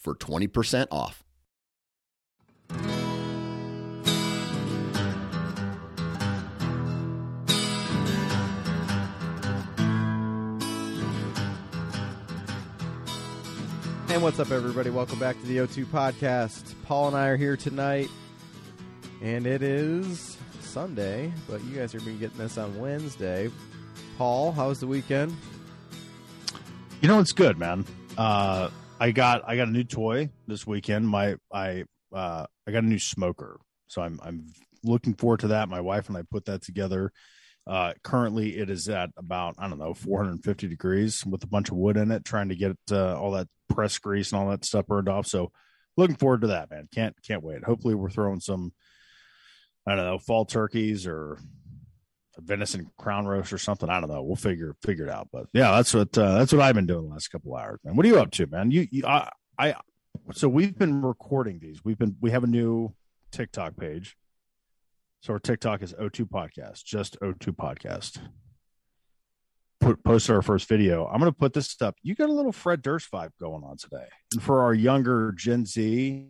for 20% off. And what's up, everybody? Welcome back to the O2 podcast. Paul and I are here tonight, and it is Sunday, but you guys are going to be getting this on Wednesday. Paul, how was the weekend? You know, it's good, man. Uh, I got I got a new toy this weekend. My I uh, I got a new smoker, so I'm I'm looking forward to that. My wife and I put that together. Uh, currently, it is at about I don't know 450 degrees with a bunch of wood in it, trying to get uh, all that press grease and all that stuff burned off. So, looking forward to that, man. Can't can't wait. Hopefully, we're throwing some I don't know fall turkeys or a venison crown roast or something. I don't know. We'll figure figure it out. But yeah, that's what uh, that's what I've been doing the last couple hours, man. What are you up to, man? You, you I, I so we've been recording these. We've been we have a new TikTok page. So our TikTok is O2 Podcast, just O2 Podcast. Put, posted our first video. I'm going to put this up. You got a little Fred Durst vibe going on today. And for our younger Gen Z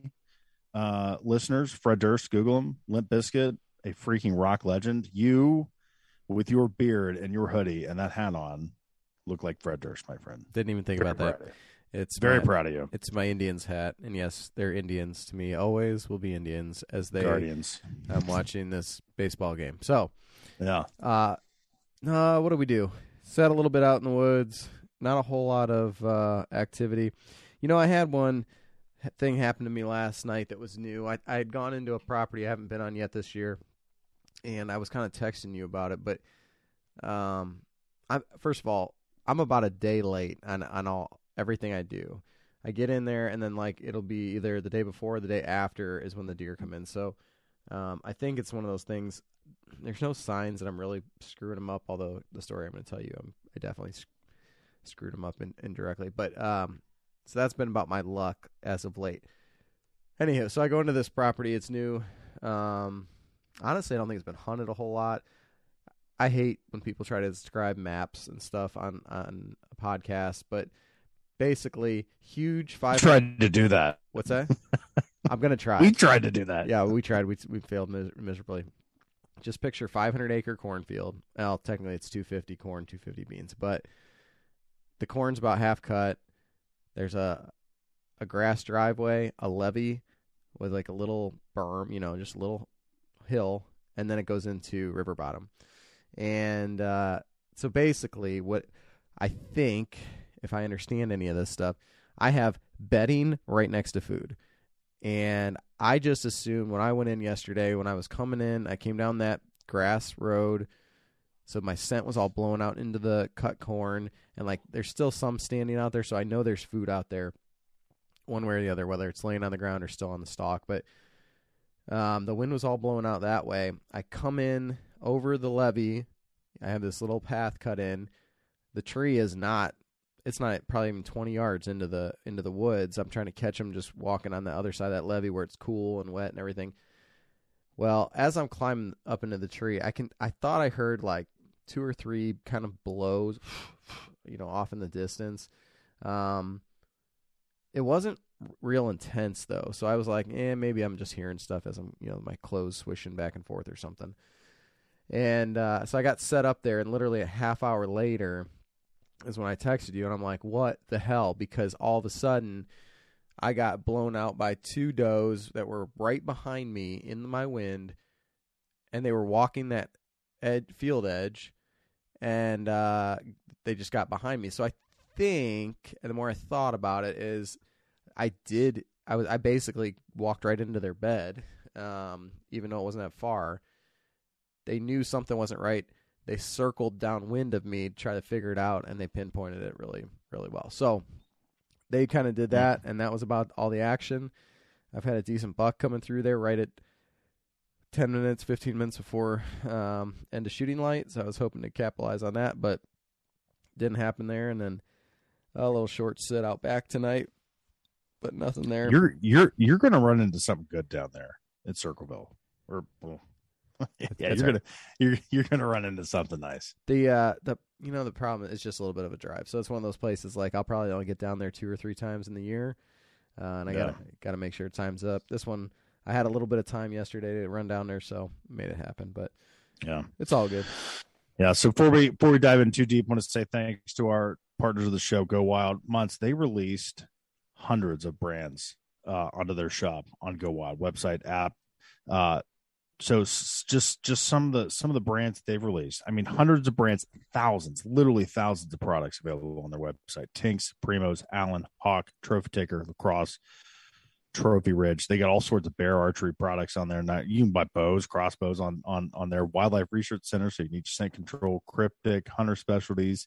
uh, listeners, Fred Durst, Google him, Limp Bizkit, a freaking rock legend. You, with your beard and your hoodie and that hat on, look like Fred Durst, my friend. Didn't even think Very about that. proud of you. It's Very my, proud of you. It's my Indians hat, and yes, they're Indians to me. Always will be Indians as they. Guardians. I'm watching this baseball game. So, Yeah. Uh, uh, what do we do? Sat a little bit out in the woods. Not a whole lot of uh, activity. You know, I had one thing happen to me last night that was new. I I had gone into a property I haven't been on yet this year, and I was kind of texting you about it. But, um, I first of all, I'm about a day late on on all everything I do. I get in there, and then like it'll be either the day before or the day after is when the deer come in. So, um, I think it's one of those things there's no signs that I'm really screwing them up. Although the story I'm going to tell you, I'm, I definitely sc- screwed them up in, indirectly. But um, so that's been about my luck as of late. Anywho, so I go into this property. It's new. Um, honestly, I don't think it's been hunted a whole lot. I hate when people try to describe maps and stuff on on a podcast, but basically, huge five. tried to do that. What's that? I'm gonna try. We tried to do that. Yeah, we tried. We we failed mis- miserably. Just picture 500 acre cornfield. Well, technically it's 250 corn, 250 beans, but the corn's about half cut. There's a a grass driveway, a levee with like a little berm, you know, just a little hill, and then it goes into river bottom. And uh, so basically, what I think, if I understand any of this stuff, I have bedding right next to food. And I just assumed when I went in yesterday, when I was coming in, I came down that grass road. So my scent was all blown out into the cut corn. And like there's still some standing out there. So I know there's food out there one way or the other, whether it's laying on the ground or still on the stalk. But um, the wind was all blowing out that way. I come in over the levee. I have this little path cut in. The tree is not it's not probably even 20 yards into the into the woods. I'm trying to catch them just walking on the other side of that levee where it's cool and wet and everything. Well, as I'm climbing up into the tree, I can I thought I heard like two or three kind of blows, you know, off in the distance. Um, it wasn't real intense though, so I was like, eh, maybe I'm just hearing stuff as I'm, you know, my clothes swishing back and forth or something. And uh, so I got set up there, and literally a half hour later is when I texted you, and I'm like, what the hell? Because all of a sudden, I got blown out by two does that were right behind me in my wind, and they were walking that ed- field edge, and uh, they just got behind me. So I think, and the more I thought about it, is I did. I was I basically walked right into their bed, um, even though it wasn't that far. They knew something wasn't right. They circled downwind of me to try to figure it out, and they pinpointed it really, really well. So they kind of did that, and that was about all the action. I've had a decent buck coming through there right at 10 minutes, 15 minutes before um, end of shooting light. So I was hoping to capitalize on that, but didn't happen there. And then a little short sit out back tonight, but nothing there. You're you're you're going to run into something good down there at Circleville, or well, yeah, you're right. gonna you're you're gonna run into something nice. The uh the you know the problem is just a little bit of a drive. So it's one of those places like I'll probably only get down there two or three times in the year, uh, and I Yeah. gotta gotta make sure time's up. This one I had a little bit of time yesterday to run down there, so made it happen. But Yeah. it's all good. Yeah. So before we before we dive in too deep, I want to say thanks to our partners of the show, Go Wild Months. They released hundreds of brands uh, onto their shop on Go Wild website app. Uh, so just just some of the some of the brands that they've released. I mean, hundreds of brands, thousands, literally thousands of products available on their website. Tinks, Primos, Allen, Hawk, Trophy Taker, Lacrosse. Trophy Ridge. They got all sorts of bear archery products on there. Now you can buy bows, crossbows on on on their wildlife research center. So you need scent control, Kryptek, hunter specialties,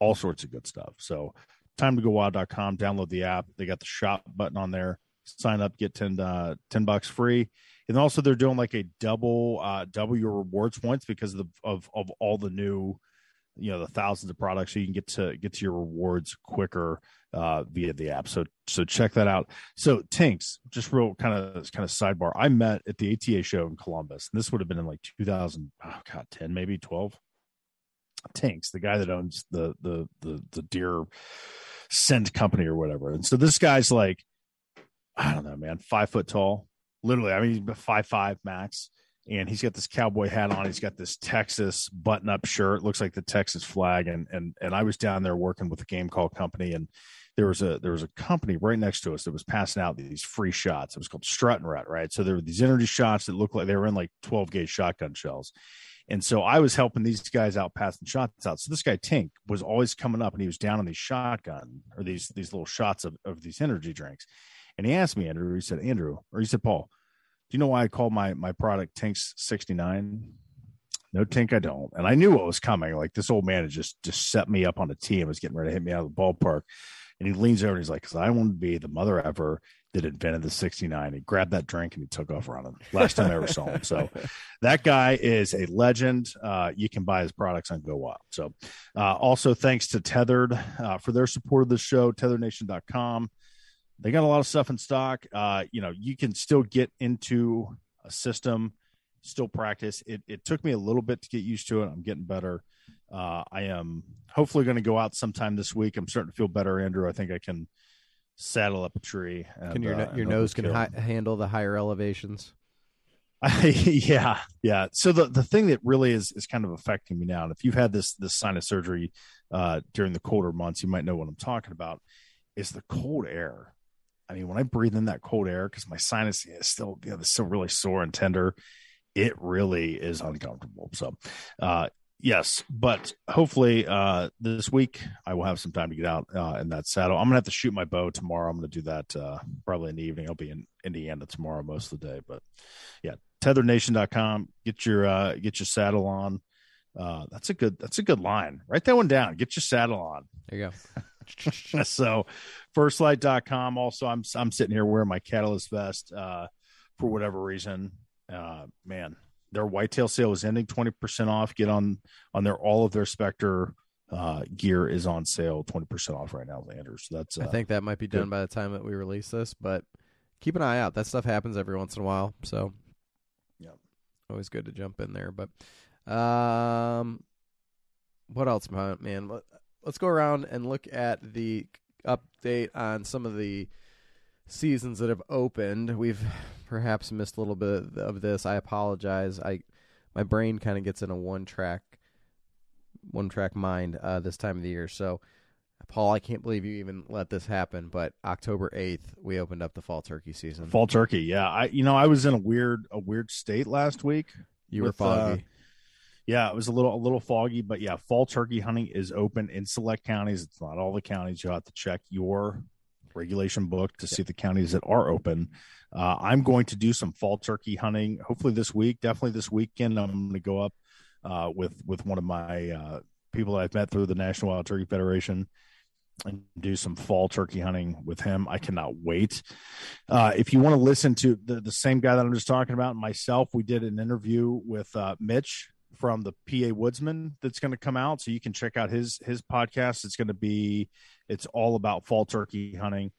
all sorts of good stuff. So time to go wild.com, download the app. They got the shop button on there. Sign up, get 10, uh, 10 bucks free. And also they're doing like a double uh double your rewards points because of the of of all the new you know the thousands of products so you can get to get to your rewards quicker uh via the app so so check that out so Tinks, just real kind of kind of sidebar. I met at the ATA show in Columbus, and this would have been in like 2000, oh god, 10 maybe 12. Tinks, the guy that owns the the the the deer scent company or whatever, and so this guy's like, I don't know, man, five foot tall, literally. I mean, five five max, and he's got this cowboy hat on. He's got this Texas button up shirt, looks like the Texas flag, and and and I was down there working with a game call company, and there was a there was a company right next to us that was passing out these free shots. It was called Strut and Rut, right? So there were these energy shots that looked like they were in like 12 gauge shotgun shells. And so I was helping these guys out passing shots out. So this guy Tink was always coming up and he was down on these shotgun or these these little shots of, of these energy drinks. And he asked me, Andrew, he said, Andrew, or he said, Paul, do you know why I call my my product Tinks 69? No Tink, I don't. And I knew what was coming. Like this old man had just just set me up on a tee and was getting ready to hit me out of the ballpark. And he leans over and he's like, because I want to be the mother ever that invented the 69. He grabbed that drink and he took off running. Last time I ever saw him. So that guy is a legend. Uh, you can buy his products on Go Wild. So uh, also thanks to Tethrd uh, for their support of the show, tethrdnation.com. They got a lot of stuff in stock. Uh, you know, you can still get into a system, still practice. It, it took me a little bit to get used to it. I'm getting better. Uh, I am hopefully going to go out sometime this week. I'm starting to feel better, Andrew. I think I can saddle up a tree. And, Can your uh, your nose can hi- handle the higher elevations? yeah, yeah. So the the thing that really is is kind of affecting me now, and if you've had this this sinus surgery uh, during the colder months, you might know what I'm talking about. Is the cold air. I mean, when I breathe in that cold air, because my sinus is still you know, it's still really sore and tender, it really is uncomfortable. So, uh, yes, but hopefully uh, this week I will have some time to get out uh, in that saddle. I'm gonna have to shoot my bow tomorrow. I'm gonna do that uh, probably in the evening. I'll be in Indiana tomorrow most of the day, but yeah, tethernation.com. Get your uh, get your saddle on. Uh, that's a good that's a good line. Write that one down. Get your saddle on. There you go. so firstlite.com also i'm i'm sitting here wearing my catalyst vest uh for whatever reason uh man their whitetail sale is ending 20% off get on on their all of their specter uh gear is on sale 20% off right now landers so that's uh, I think that might be done good. by the time that we release this, but keep an eye out. That stuff happens every once in a while, so yeah. always good to jump in there. But um, what else, man? Let's go around and look at the update on some of the seasons that have opened. We've perhaps missed a little bit of this. I apologize. I my brain kind of gets in a one track one track mind uh, this time of the year. So, Paul, I can't believe you even let this happen. But October eighth, we opened up the fall turkey season. fall turkey yeah i you know i was in a weird a weird state last week You were with, uh, foggy. yeah, it was a little a little foggy, but yeah, fall turkey hunting is open in select counties. It's not all the counties. You'll have to check your regulation book to see the counties that are open. Uh, I'm going to do some fall turkey hunting. Hopefully this week, definitely this weekend. I'm going to go up uh, with with one of my uh, people that I've met through the National Wild Turkey Federation and do some fall turkey hunting with him. I cannot wait. Uh, if you want to listen to the, the same guy that I'm just talking about, myself, we did an interview with uh, Mitch from the PA Woodsman that's going to come out, so you can check out his his podcast. It's going to be it's all about fall turkey hunting,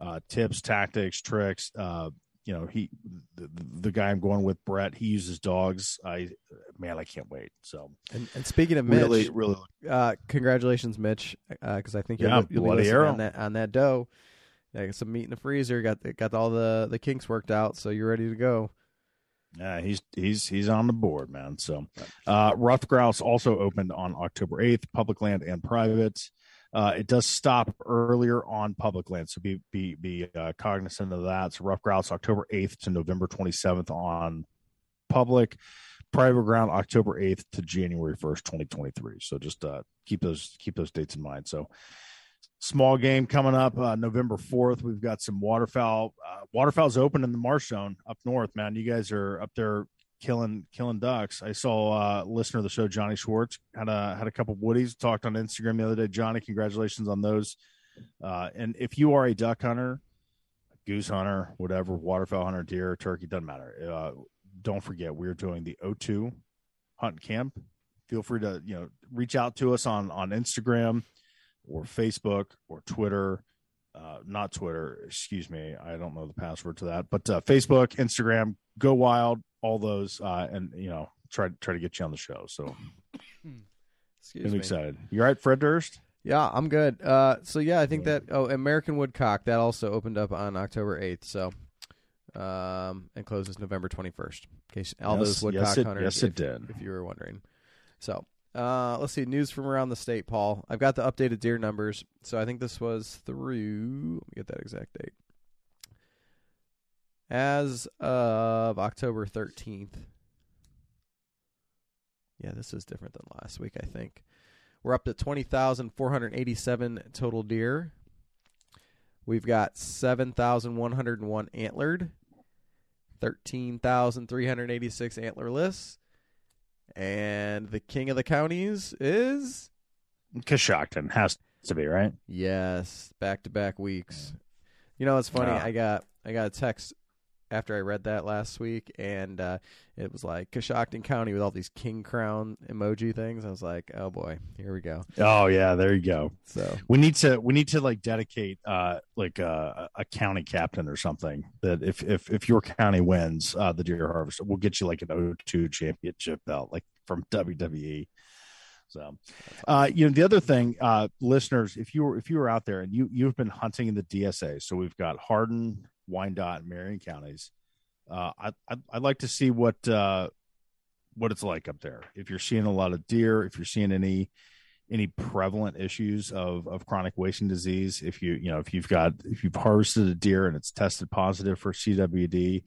uh, tips, tactics, tricks. Uh, you know, he the, the guy I'm going with, Brett. He uses dogs. I man, I can't wait. So And, and speaking of Mitch, really, really, uh, congratulations, Mitch, because I think you'll, Yeah, you'll be arrow. on that on that dough. Yeah, got some meat in the freezer. Got got all the the kinks worked out, so you're ready to go. Yeah, he's he's he's on the board, man. So, uh, ruffed grouse also opened on October eighth, public land and private. Uh, it does stop earlier on public land, so be be be uh, cognizant of that. So, ruffed grouse October eighth to November twenty seventh on public, private ground October eighth to January first, twenty twenty three. So, just uh, keep those keep those dates in mind. So, small game coming up uh, November 4th. We've got some waterfowl. Uh, waterfowl's open in the marsh zone up north, man. You guys are up there killing killing ducks. I saw uh listener of the show Johnny Schwartz had a had a couple woodies talked on Instagram the other day. Johnny, congratulations on those. Uh and if you are a duck hunter, goose hunter, whatever, waterfowl hunter, deer, turkey, doesn't matter. Uh don't forget we're doing the O2 hunt camp. Feel free to, you know, reach out to us on on Instagram or Facebook or Twitter. Uh, not Twitter, excuse me. I don't know the password to that, but uh, Facebook, Instagram, Go Wild, all those, uh, and you know, try try to get you on the show. So Excuse I'm me. excited. You all right, Fred Durst? Yeah, I'm good. Uh, so yeah, I think that oh, American Woodcock that also opened up on October 8th. So, um, and closes November 21st. In case all Yes, those woodcock yes, it- hunters, yes, it if, did. if you were wondering. So, uh, let's see news from around the state, Paul. I've got the updated deer numbers. So I think this was through. Let me get that exact date. As of October 13th. Yeah, this is different than last week, I think. We're up to 20,487 total deer. We've got 7,101 antlered, 13,386 antlerless. And the king of the counties is Coshocton has to be right. yes, back to back weeks. You know, it's funny. Ah. I got I got a text after I read that last week, and uh, it was like Coshocton County with all these king crown emoji things. I was like, oh boy, here we go. Oh yeah, there you go. So We need to we need to like dedicate uh like uh, a county captain or something that if if if your county wins uh the deer harvest, we'll get you like an O2 championship belt like from WWE. So, uh, you know, the other thing, uh, listeners, if you were if you were out there and you you've been hunting in the DSA, so we've got Hardin, Wyandot, and Marion counties. Uh, I I'd, I'd like to see what uh what it's like up there. If you're seeing a lot of deer, if you're seeing any any prevalent issues of of chronic wasting disease, if you you know if you've got if you've harvested a deer and it's tested positive for CWD,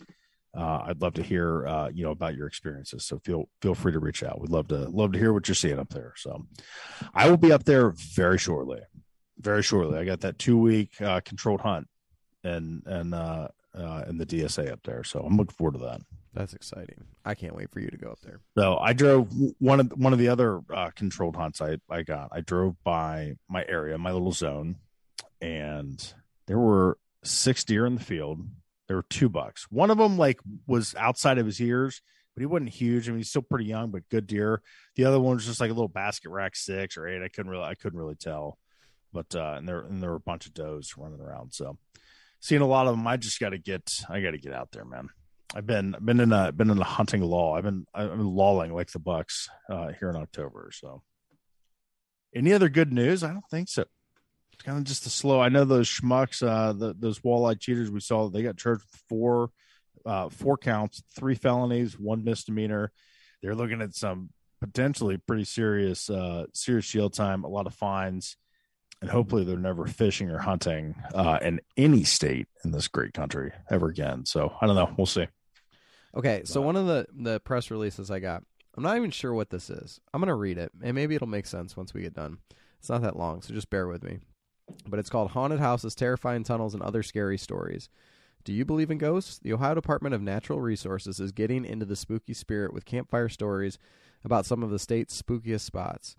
uh, I'd love to hear uh, you know about your experiences. So feel feel free to reach out. We'd love to love to hear what you're seeing up there. So I will be up there very shortly, very shortly. I got that two week uh, controlled hunt and and uh, uh, in the DSA up there. So I'm looking forward to that. that's exciting. I can't wait for you to go up there. So I drove one of one of the other uh, controlled hunts I I got. I drove by my area, my little zone, and there were six deer in the field. There were two bucks. One of them like was outside of his ears, but he wasn't huge. I mean, he's still pretty young, but good deer. The other one was just like a little basket rack six or eight. I couldn't really I couldn't really tell. But uh, and there and there were a bunch of does running around. So seeing a lot of them, I just got to get I got to get out there, man. I've been I've been in a been in a hunting lull. I've been I've been lolling like the Bucks uh, here in October. So, any other good news? I don't think so. It's kind of just a slow. I know those schmucks, uh, the, those walleye cheaters we saw. They got charged with four uh, four counts, three felonies, one misdemeanor. They're looking at some potentially pretty serious uh, serious jail time, a lot of fines, and hopefully they're never fishing or hunting uh, in any state in this great country ever again. So I don't know. We'll see. Okay, so But- one of the the press releases I got, I'm not even sure what this is. I'm gonna read it, and maybe it'll make sense once we get done. It's not that long, so just bear with me. But it's called "Haunted Houses, Terrifying Tunnels, and Other Scary Stories." Do you believe in ghosts? The Ohio Department of Natural Resources is getting into the spooky spirit with campfire stories about some of the state's spookiest spots.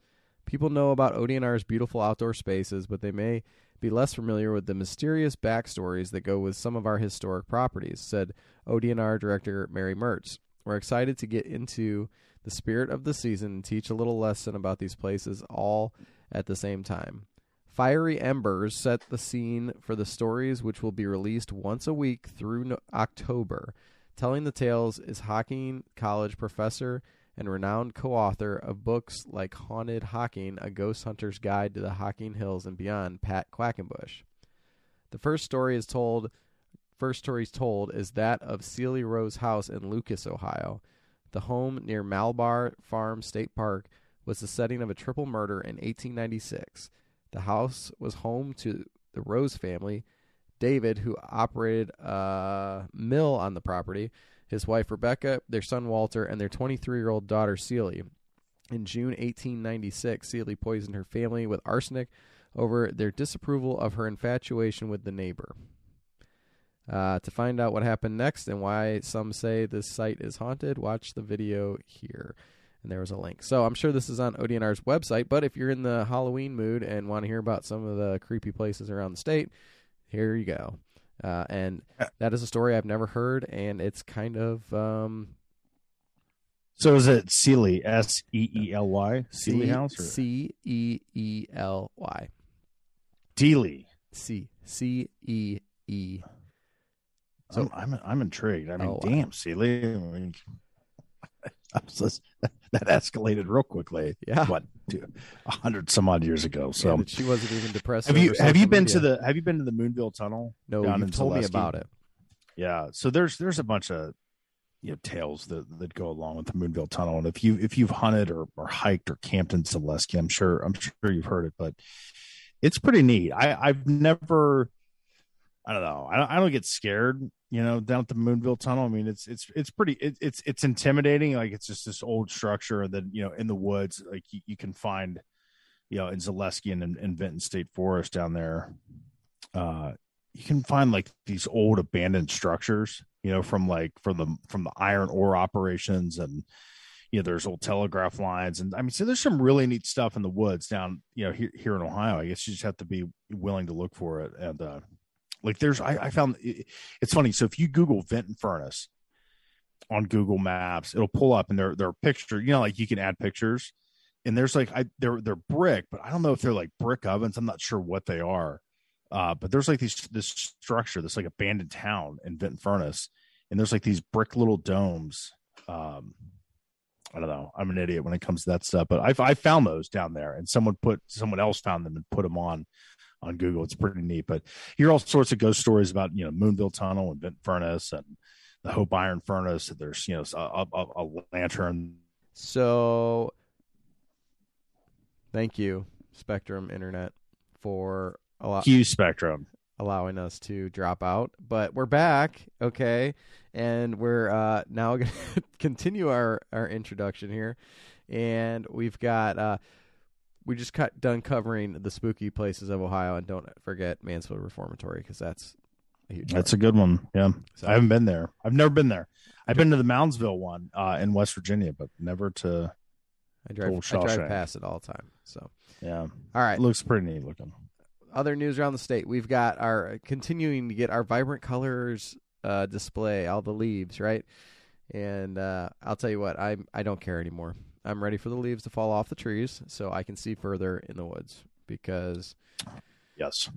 People know about ODNR's beautiful outdoor spaces, but they may be less familiar with the mysterious backstories that go with some of our historic properties, said ODNR Director Mary Mertz. We're excited to get into the spirit of the season and teach a little lesson about these places all at the same time. Fiery Embers set the scene for the stories which will be released once a week through no- October. Telling the tales is Hocking College professor and renowned co-author of books like Haunted Hocking, A Ghost Hunter's Guide to the Hocking Hills and Beyond, Pat Quackenbush. The first story is told first story told is that of Sealy Rose House in Lucas, Ohio. The home near Malabar Farm State Park was the setting of a triple murder in 1896. The house was home to the Rose family, David, who operated a mill on the property, his wife Rebecca, their son Walter, and their 23 year old daughter Celie. In June 1896, Celie poisoned her family with arsenic over their disapproval of her infatuation with the neighbor. Uh, to find out what happened next and why some say this site is haunted, watch the video here. And there was a link. So I'm sure this is on ODNR's website, but if you're in the Halloween mood and want to hear about some of the creepy places around the state, here you go. Uh, and that is a story I've never heard, and it's kind of um, So is it Sealy? S E E L Y? Sealy House? C E E L Y. Dealey. C C E E. So I'm I'm, I'm intrigued. I mean, Oh, wow. damn, Sealy. I mean, I was just- that escalated real quickly. Yeah. What, a hundred some odd years ago? So And she wasn't even depressed. have you have you been media. to the have you been to the Moonville Tunnel? No, in told me about it. Yeah. So there's there's a bunch of you know tales that that go along with the Moonville Tunnel, and if you if you've hunted or, or hiked or camped in Zaleski, I'm sure I'm sure you've heard it, but it's pretty neat. I I've never. I don't know. I don't, I don't get scared, you know, down at the Moonville Tunnel. I mean, it's it's it's pretty it, it's it's intimidating. Like it's just this old structure, and then you know, in the woods, like you, you can find, you know, in Zaleski and in, in Vinton State Forest down there, uh, you can find like these old abandoned structures, you know, from like from the from the iron ore operations, and you know, there's old telegraph lines, and I mean, so there's some really neat stuff in the woods down, you know, here here in Ohio. I guess you just have to be willing to look for it, and uh, like there's I, I found it, it's funny. So if you Google Vinton Furnace on Google Maps, it'll pull up and there are pictures. You know, like you can add pictures, and there's like I they're they're brick, but I don't know if they're like brick ovens. I'm not sure what they are. Uh, but there's like these this structure, this like abandoned town in Vinton Furnace, and there's like these brick little domes. Um, I don't know. I'm an idiot when it comes to that stuff, but I I found those down there, and someone put someone else found them and put them on on Google. It's pretty neat. But hear all sorts of ghost stories about you know Moonville Tunnel and Vinton Furnace and the Hope Iron Furnace. There's you know a, a, a lantern. So, thank you, Spectrum Internet, for a lot. Q Spectrum. allowing us to drop out. But we're back, okay, and we're uh, now going to continue our our introduction here, and we've got uh, we just cut done covering the spooky places of Ohio, and don't forget Mansfield Reformatory because that's a huge. That's a good one. Yeah, So- I haven't been there. I've never been there. I've been to the Moundsville one uh, in West Virginia, but never to. I drive I drive past it all the time. So Yeah, all right, it looks pretty neat looking. other news around the state. We've got our continuing to get our vibrant colors uh, display, all the leaves, right? And uh, I'll tell you what, I I don't care anymore. I'm ready for the leaves to fall off the trees so I can see further in the woods because Yes,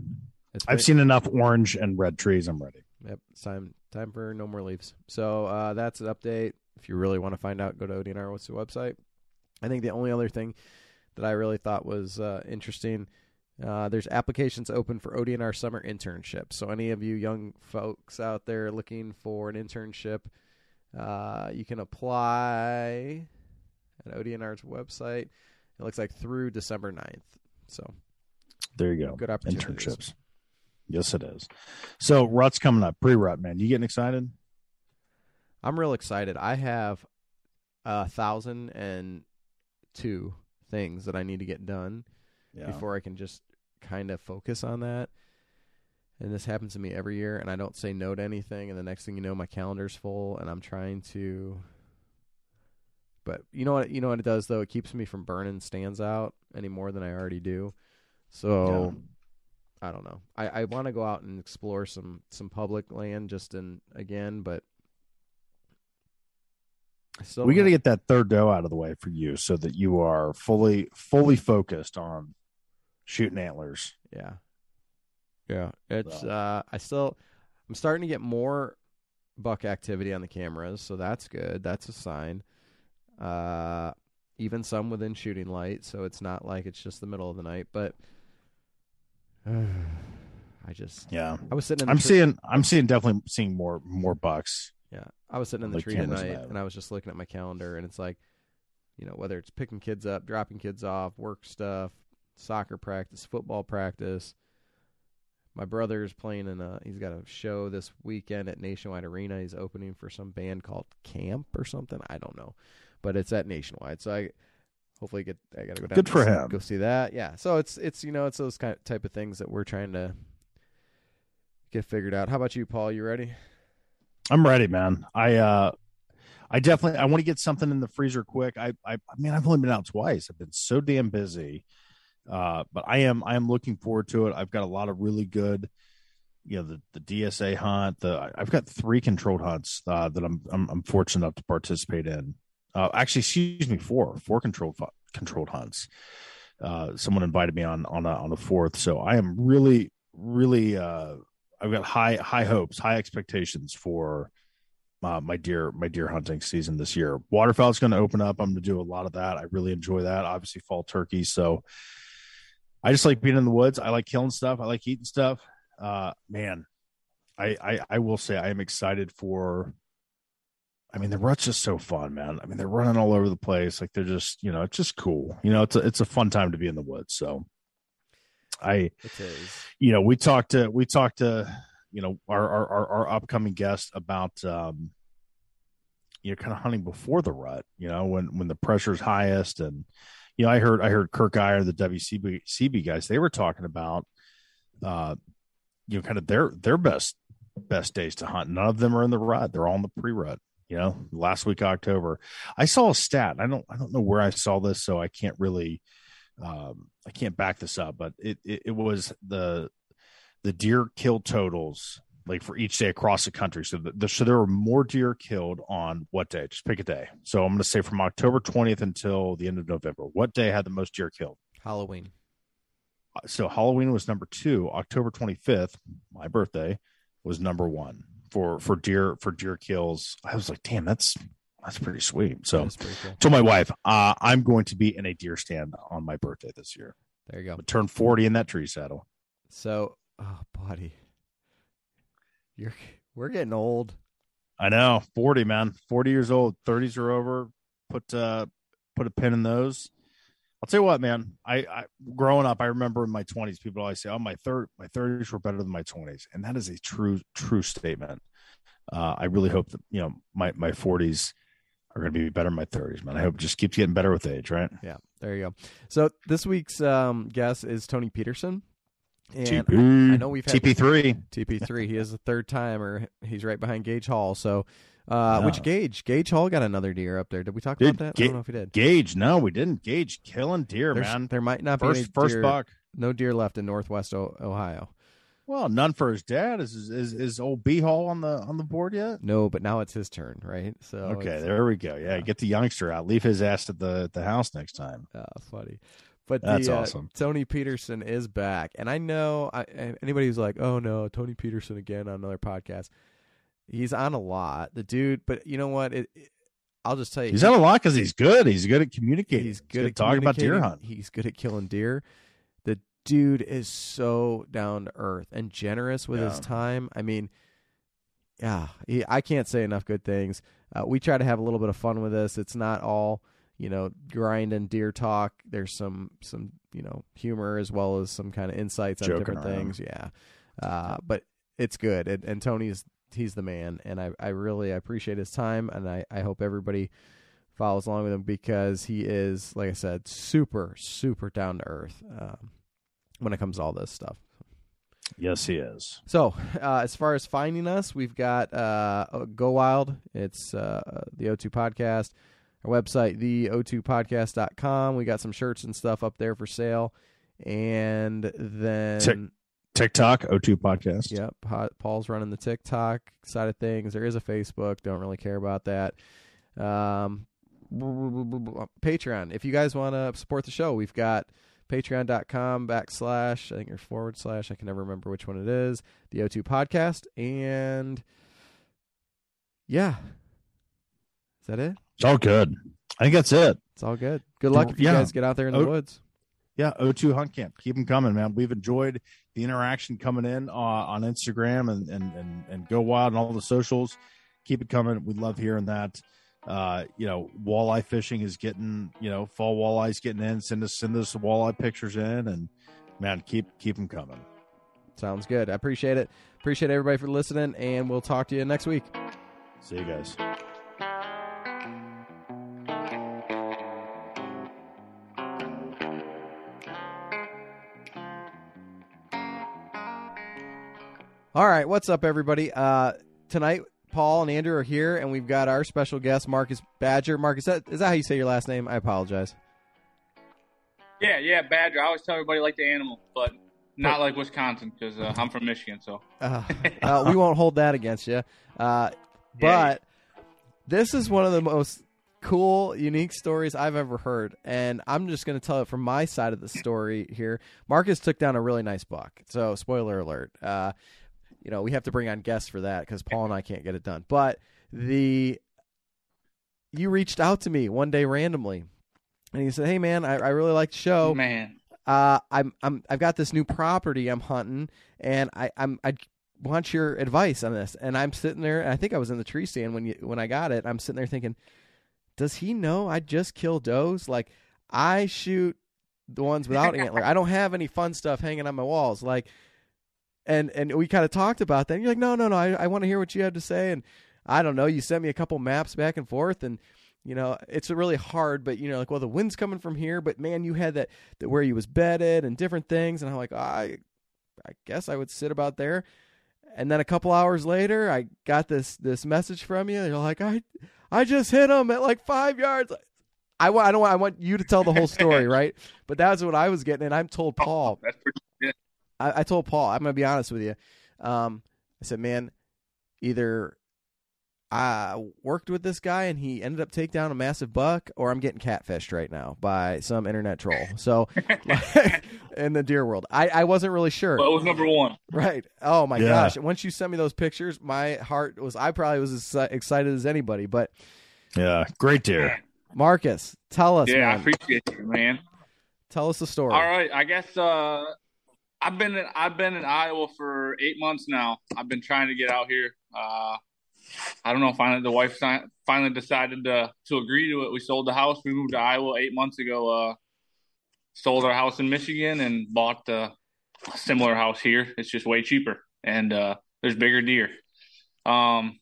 I've seen enough orange and red trees. I'm ready. Yep, it's time time for no more leaves. So uh, that's an update. If you really want to find out, go to ODNR. What's the website? I think the only other thing that I really thought was uh, interesting. Uh, there's applications open for ODNR summer internships. So any of you young folks out there looking for an internship, uh, you can apply at ODNR's website. It looks like through December 9th. So There you go. good opportunities. Internships. Yes, it is. So rut's coming up. Pre rut, man. You getting excited? I'm real excited. I have a thousand and two things that I need to get done Yeah. before I can just kind of focus on that. And this happens to me every year, and I don't say no to anything. And the next thing you know, my calendar's full, and I'm trying to. But you know what? You know what it does though. It keeps me from burning stands out any more than I already do. So I don't know. I, I want to go out and explore some some public land just in again, but still we got to get that third doe out of the way for you so that you are fully fully focused on shooting antlers. Yeah. Yeah. It's So- uh I still I'm starting to get more buck activity on the cameras, so that's good. That's a sign. Uh even some within shooting light, so it's not like it's just the middle of the night, but I just Yeah. I was sitting in the I'm tree- seeing I'm seeing definitely seeing more more bucks. Yeah, I was sitting in the Like tree tonight, have. and I was just looking at my calendar, and it's like, you know, whether it's picking kids up, dropping kids off, work stuff, soccer practice, football practice. My brother's playing in a. He's got a show this weekend at Nationwide Arena. He's opening for some band called Camp or something. I don't know, but it's at Nationwide. So I hopefully get. I got to go down. Good for him. Go see that. Yeah. So it's it's you know it's those kind of type of things that we're trying to get figured out. How about you, Paul? You ready? I'm ready, man. I uh I definitely I want to get something in the freezer quick. I I I mean I've only been out twice. I've been so damn busy. Uh but I am I am looking forward to it. I've got a lot of really good you know the the DSA hunt, the I've got 3 controlled hunts uh that I'm I'm I'm fortunate enough to participate in. Uh actually excuse me, four, four controlled controlled hunts. Uh someone invited me on on a on a fourth. So I am really really uh I've got high high hopes, high expectations for uh, my deer my deer hunting season this year. Waterfowl's going to open up. I'm going to do a lot of that. I really enjoy that. Obviously, fall turkey. So I just like being in the woods. I like killing stuff. I like eating stuff. Uh, man, I, I I will say I am excited for. I mean, the rut's just so fun, man. I mean, they're running all over the place. Like they're just, you know, it's just cool. You know, it's a it's a fun time to be in the woods. So, I It is. you know, we talked to we talked to you know our our our, our upcoming guest about um you know kind of hunting before the rut. You know, when when the pressure's highest, and you know, I heard I heard Kirk Iyer, the WCB CB guys, they were talking about uh you know kind of their their best best days to hunt. None of them are in the rut; they're all in the pre rut. You know, last week October, I saw a stat. I don't I don't know where I saw this, so I can't really um, I can't back this up, but it, it it was the the deer kill totals like for each day across the country. So the, the so there were more deer killed on what day? Just pick a day. So I'm going to say from October 20th until the end of November. What day had the most deer killed? Halloween. So Halloween was number two. October 25th, my birthday, was number one for for deer for deer kills. I was like, damn, that's that's pretty sweet. So pretty cool. told my wife, uh, I'm going to be in a deer stand on my birthday this year. There you go. Turn 40 in that tree saddle. So, oh, buddy, you're we're getting old. I know, 40, man. 40 years old. 30s are over. Put uh put a pin in those. I'll tell you what, man. I, I growing up, I remember in my 20s, people always say, "Oh, my third my 30s were better than my 20s," and that is a true true statement. Uh, I really hope that you know my my 40s are going to be better than my 30s, man. I hope it just keeps getting better with age, right? Yeah, there you go. So this week's um, guest is Tony Peterson, and TP. I know we've had TP3. TP3. He is a third timer. He's right behind Gage Hall. So, uh, Yeah. which Gage? Gage Hall got another deer up there. Did we talk Dude, about that? I don't know if we did. Gage, no, we didn't. Gage killing deer, There's- man. There might not be First any first deer, buck. no deer left in Northwest o- Ohio. Well, none for his dad. Is is is old B Hall on the on the board yet? No, but now it's his turn, right? So okay, there we go. Yeah, yeah. get the youngster out. Leave his ass at the the house next time. Uh, funny. But That's the, uh, awesome. Tony Peterson is back, and I know I, anybody who's like, "Oh no, Tony Peterson again on another podcast." He's on a lot, the dude. But you know what? It, it- I'll just tell you, He's he- on a lot because he's good. He's good at communicating. He's good at talking about deer hunting. He's good at killing deer. The dude is so down to earth and generous with his time. I mean, yeah, he, I can't say enough good things. Uh, we try to have a little bit of fun with this. It's not all you know grind and deer talk. There's some some you know humor as well as some kind of insights on different around. things. Yeah, uh, but it's good. And, and Tony's he's the man, and I I really I appreciate his time, and I I hope everybody follows along with him because he is, like I said, super super down to earth um, when it comes to all this stuff. Yes, he is. So, uh, as far as finding us, we've got uh, Go Wild. It's uh, the O2 podcast. Our website, the o2podcast.com. We got some shirts and stuff up there for sale. And then. TikTok, O2 Podcast. Yep. Paul's running the TikTok side of things. There is a Facebook. Don't really care about that. Um, Patreon. If you guys want to support the show, we've got patreon.com backslash, I think there's forward slash, I can never remember which one it is, the O2 podcast. And yeah. Is that it? It's all good. I think that's it. It's all good. Good luck if you yeah. guys get out there in the o- woods. Yeah, O2 Hunt Camp. Keep them coming, man. We've enjoyed the interaction coming in uh, on Instagram and, and, and, and Go Wild and all the socials. Keep it coming. We love hearing that. Uh, you know, walleye fishing is getting, you know, fall walleyes getting in. Send us send us walleye pictures in, and man, keep keep them coming. Sounds good. I appreciate it. Appreciate everybody for listening, and we'll talk to you next week. See you guys. All right, what's up, everybody? Uh, tonight Paul and Andrew are here, and we've got our special guest, Marcus Badger. Marcus, is that, is that how you say your last name? I apologize. Yeah, yeah, Badger. I always tell everybody like the animal, but not like Wisconsin because uh, I'm from Michigan. So uh, uh, we won't hold that against you. Uh, but yeah. this is one of the most cool, unique stories I've ever heard, and I'm just going to tell it from my side of the story here. Marcus took down a really nice buck. So spoiler alert. You know, we have to bring on guests for that because Paul and I can't get it done. But the you reached out to me one day randomly, and you said, "Hey, man, I, I really like the show. Man, uh, I'm I'm I've got this new property I'm hunting, and I I'm I want your advice on this." And I'm sitting there, and I think I was in the tree stand when you when I got it. I'm sitting there thinking, "Does he know I just kill does? Like I shoot." The ones without antler. I don't have any fun stuff hanging on my walls. Like, and and we kind of talked about that. And you're like, no, no, no, I, I want to hear what you have to say. And I don't know, you sent me a couple maps back and forth, and you know it's really hard. But you know, like, well, the wind's coming from here, but man, you had that, that where you was bedded and different things, and I'm like, oh, I, I guess I would sit about there. And then a couple hours later, I got this this message from you. You're like, I, I just hit him at like five yards. I want, I don't want, I want you to tell the whole story, right? But that's what I was getting, and I'm told oh, Paul. That's pretty I, I told Paul, I'm gonna be honest with you. Um, I said, man, either I worked with this guy and he ended up taking down a massive buck, or I'm getting catfished right now by some internet troll. So, in the deer world, I, I wasn't really sure. Well, it was number one. Right. Oh my yeah. gosh! Once you sent me those pictures, my heart was. I probably was as excited as anybody. But yeah, great deer. Marcus, tell us. Yeah, man. I appreciate you, man. Tell us the story. All right, I guess uh, I've been in, I've been in Iowa for eight months now. I've been trying to get out here. Uh, I don't know. Finally, the wife finally decided to to agree to it. We sold the house. We moved to Iowa eight months ago. Uh, sold our house in Michigan and bought a similar house here. It's just way cheaper and uh, there's bigger deer. Um,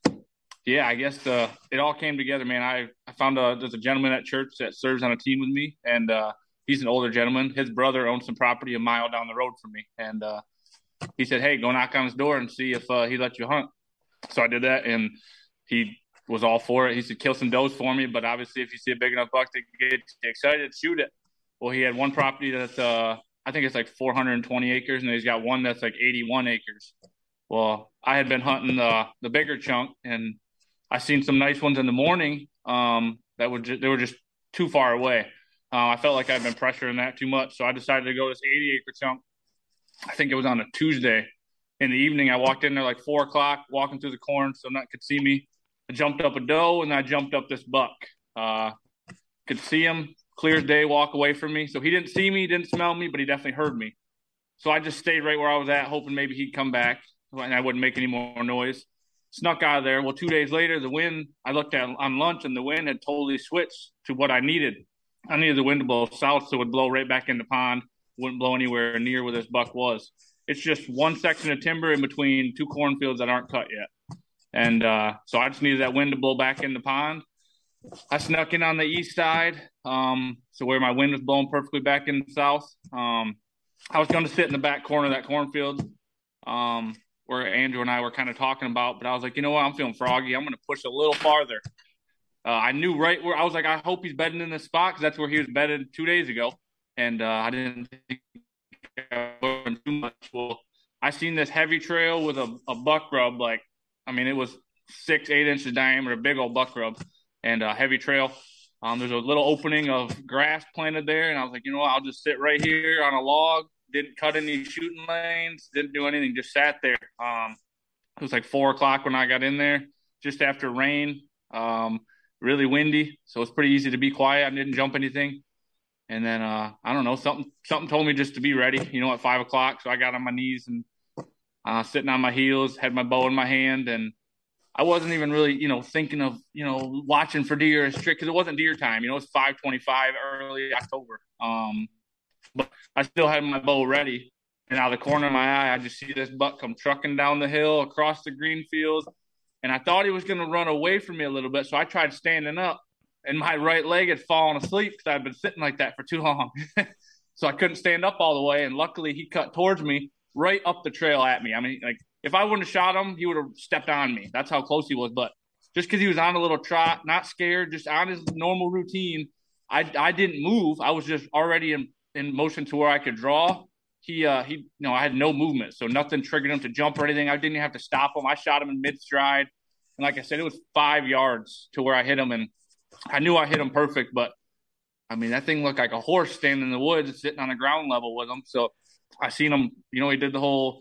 yeah, I guess the it all came together, man. I I found a there's a gentleman at church that serves on a team with me, and uh, he's an older gentleman. His brother owns some property a mile down the road from me, and uh, he said, "Hey, go knock on his door and see if uh, he let you hunt." So I did that, and he was all for it. He said, "Kill some does for me, but obviously, if you see a big enough buck to get excited, shoot it." Well, he had one property that's uh, I think it's like 420 acres, and he's got one that's like 81 acres. Well, I had been hunting the the bigger chunk, and I seen some nice ones in the morning. Um, that were ju- they were just too far away. Uh, I felt like I'd been pressuring that too much, so I decided to go this 80 acre chunk. I think it was on a Tuesday in the evening. I walked in there like four o'clock, walking through the corn, so not could see me. I jumped up a doe and I jumped up this buck. Uh, could see him clear as day, walk away from me. So he didn't see me, didn't smell me, but he definitely heard me. So I just stayed right where I was at, hoping maybe he'd come back and I wouldn't make any more noise. Snuck out of there. Well, two days later, the wind, I looked at on lunch and the wind had totally switched to what I needed. I needed the wind to blow south so it would blow right back in the pond, wouldn't blow anywhere near where this buck was. It's just one section of timber in between two cornfields that aren't cut yet. and uh, so I just needed that wind to blow back in the pond. I snuck in on the east side, um, so where my wind was blowing perfectly back in the south. Um, I was going to sit in the back corner of that cornfield, um, where Andrew and I were kind of talking about, but I was like, you know what, I'm feeling froggy. I'm going to push a little farther. Uh, I knew right where I was like, I hope he's bedding in this spot because that's where he was bedded two days ago, and uh, I didn't think too much. Well, I seen this heavy trail with a, a buck rub, like I mean, it was six, eight inches diameter, big old buck rub, and a heavy trail. Um, there's a little opening of grass planted there, and I was like, you know what, I'll just sit right here on a log. Didn't cut any shooting lanes, didn't do anything, just sat there. Um, it was like four o'clock when I got in there, just after rain. Um, really windy, so it's pretty easy to be quiet. I didn't jump anything. And then uh, I don't know, something something told me just to be ready, you know, at five o'clock. So I got on my knees and uh, sitting on my heels, had my bow in my hand, and I wasn't even really, you know, thinking of, you know, watching for deer as strict because it wasn't deer time. You know, it's five twenty-five early October. Um, but I still had my bow ready, and out of the corner of my eye, I just see this buck come trucking down the hill across the green fields, and I thought he was going to run away from me a little bit, so I tried standing up, and my right leg had fallen asleep because I'd been sitting like that for too long. so I couldn't stand up all the way. And luckily, he cut towards me right up the trail at me. I mean, like if I wouldn't have shot him, he would have stepped on me. That's how close he was. But just because he was on a little trot, not scared, just on his normal routine, I I didn't move. I was just already in, in motion to where I could draw. He uh he you know I had no movement, so nothing triggered him to jump or anything. I didn't have to stop him. I shot him in mid stride, and like I said, it was five yards to where I hit him, and I knew I hit him perfect, but I mean, that thing looked like a horse standing in the woods, sitting on the ground level with him. So I seen him, you know, he did the whole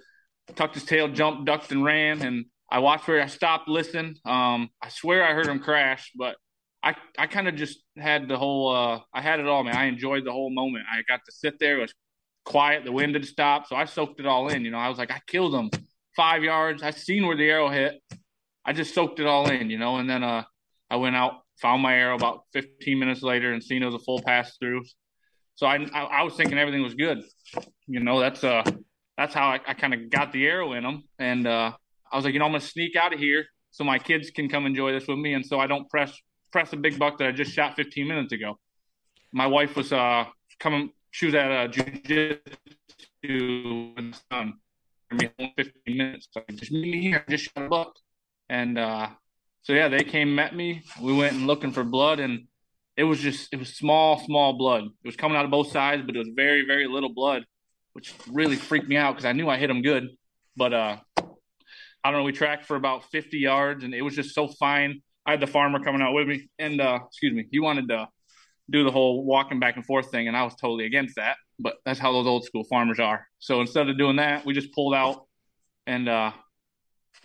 tucked his tail, jumped, ducked, and ran. And I watched where I stopped, listened. Um, I swear I heard him crash, but I, I kind of just had the whole, uh, I had it all, man. I enjoyed the whole moment. I got to sit there. It was quiet. The wind had stopped. So I soaked it all in. You know, I was like, I killed him five yards. I seen where the arrow hit. I just soaked it all in, you know, and then, uh, I went out, found my arrow about 15 minutes later and seen it was a full pass through. So I, I, I was thinking everything was good. You know, that's uh that's how I, I kind of got the arrow in them. And uh, I was like, you know, I'm gonna sneak out of here so my kids can come enjoy this with me, and so I don't press press a big buck that I just shot 15 minutes ago. My wife was uh coming. She was at a jujitsu with the son. Me 15 minutes. So just meet me here. Just a buck, and uh, so yeah, they came, met me. We went and looking for blood, and it was just it was small, small blood. It was coming out of both sides, but it was very, very little blood, which really freaked me out because I knew I hit him good. But uh, I don't know. We tracked for about 50 yards, and it was just so fine. I had the farmer coming out with me, and uh, excuse me, he wanted to do the whole walking back and forth thing, and I was totally against that. But that's how those old school farmers are. So instead of doing that, we just pulled out, and uh,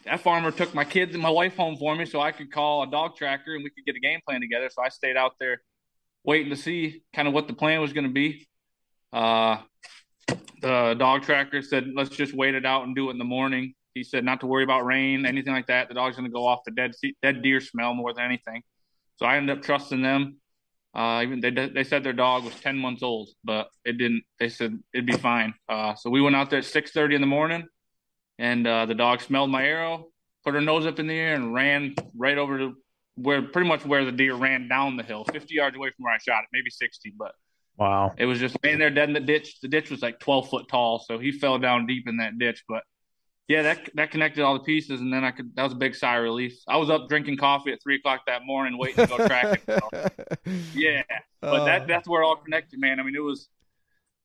that farmer took my kids and my wife home for me so I could call a dog tracker and we could get a game plan together. So I stayed out there waiting to see kind of what the plan was going to be. Uh, the dog tracker said, let's just wait it out and do it in the morning. He said not to worry about rain, anything like that. The dog's going to go off the dead dead deer smell more than anything. So I ended up trusting them. Uh, even they they said their dog was ten months old, but it didn't. They said it'd be fine. Uh, so we went out there at six thirty in the morning and uh, the dog smelled my arrow, put her nose up in the air, and ran right over to where pretty much where the deer ran down the hill, 50 yards away from where I shot it, maybe 60, but wow, it was just laying there dead in the ditch. The ditch was like 12 foot tall, so he fell down deep in that ditch. But yeah, that that connected all the pieces, and then I could. That was a big sigh of relief. I was up drinking coffee at three o'clock that morning, waiting to go track it. So, yeah, but that that's where it all connected, man. I mean, it was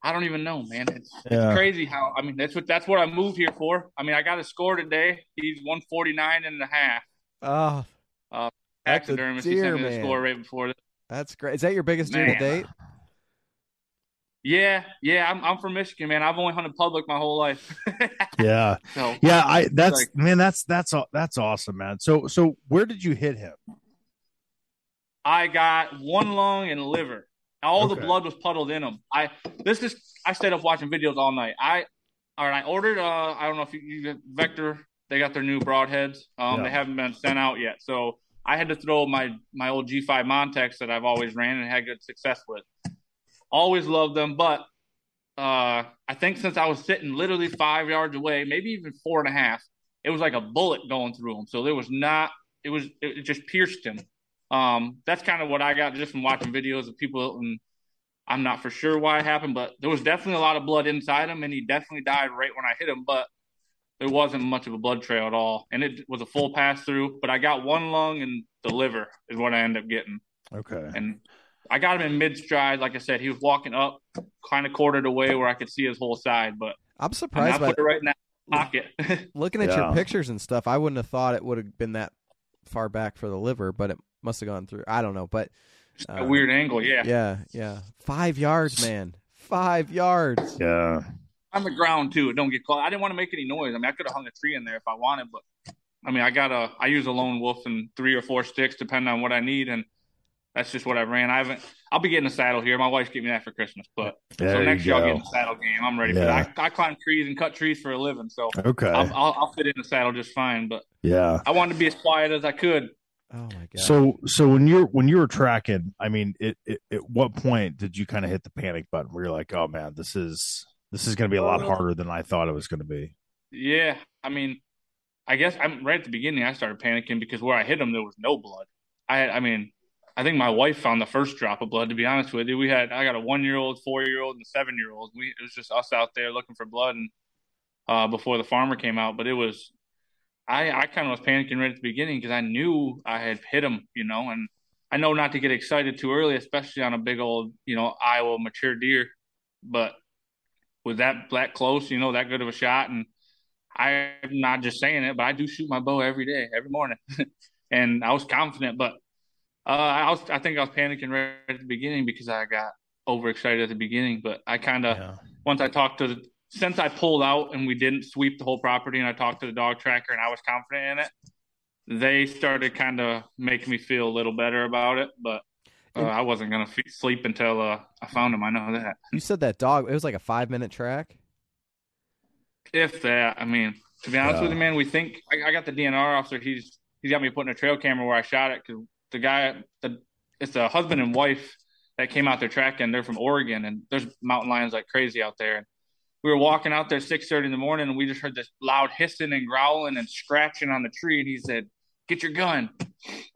I don't even know, man. It's, yeah. it's crazy how I mean that's what that's what I moved here for. I mean, I got a score today. He's 149 and a half. Oh. Uh taxidermist he sent me the score right before this. That's great. Is that your biggest deer to date? Yeah, yeah, I'm I'm from Michigan, man. I've only hunted public my whole life. yeah, so, yeah. I that's like, man. That's that's that's awesome, man. So so where did you hit him? I got one lung and liver. All okay. the blood was puddled in them. I this is I stayed up watching videos all night. I all right. I ordered. Uh, I don't know if you, you Vector. They got their new broadheads. Um, yeah. they haven't been sent out yet, so I had to throw my my old G5 Montec that I've always ran and had good success with. Always loved them, but uh, I think since I was sitting literally five yards away, maybe even four and a half, it was like a bullet going through him. So there was not. It was. It just pierced him. Um, that's kind of what I got just from watching videos of people, and I'm not for sure why it happened, but there was definitely a lot of blood inside him, and he definitely died right when I hit him. But there wasn't much of a blood trail at all, and it was a full pass through. But I got one lung and the liver is what I ended up getting. Okay. And I got him in mid stride. Like I said, he was walking up, kind of quartered away where I could see his whole side. But I'm surprised I put it right in that pocket. looking at Yeah. your pictures and stuff. I wouldn't have thought it would have been that far back for the liver, but it must have gone through. I don't know, but a uh, weird angle, yeah. Yeah, yeah, five yards, man, five yards. Yeah. On the ground too. Don't get caught. I didn't want to make any noise. I mean, I could have hung a tree in there if I wanted, but I mean, I got a. I use a lone wolf and three or four sticks, depending on what I need, and that's just what I ran. I haven't. I'll be getting a saddle here. My wife's getting me that for Christmas, but There so next year I'll get in the saddle game. I'm ready Yeah. for that. I, I climb trees and cut trees for a living, so Okay. I'll, I'll, I'll fit in the saddle just fine. But yeah. I wanted to be as quiet as I could. Oh my god. So so when you're when you were tracking, I mean, it, it at what point did you kind of hit the panic button where you're like, oh man, this is this is going to be a lot harder than I thought it was going to be. Yeah, I mean, I guess I'm right at the beginning. I started panicking because where I hit him, there was no blood. I, had, I mean, I think my wife found the first drop of blood. To be honest with you, we had I got a one year old, four year old, and a seven year old. We it was just us out there looking for blood, and uh, before the farmer came out. But it was, I I kind of was panicking right at the beginning because I knew I had hit him, you know, and I know not to get excited too early, especially on a big old, you know, Iowa mature deer, but with that that close, you know, that good of a shot, and I'm not just saying it, but I do shoot my bow every day, every morning, and I was confident, but uh, I was I think I was panicking right at the beginning because I got overexcited at the beginning, but I kind of Yeah. once I talked to the since I pulled out and we didn't sweep the whole property, and I talked to the dog tracker and I was confident in it, they started kind of making me feel a little better about it, but. Uh, I wasn't gonna f- sleep until uh, I found him. I know that. you said that dog. It was like a five minute track. If that, I mean, to be honest with you, man, we think I, I got the DNR officer. He's he's got me putting a trail camera where I shot it because the guy, the it's a husband and wife that came out there tracking. They're from Oregon, and there's mountain lions like crazy out there. And we were walking out there six thirty in the morning, and we just heard this loud hissing and growling and scratching on the tree. And he said, "Get your gun."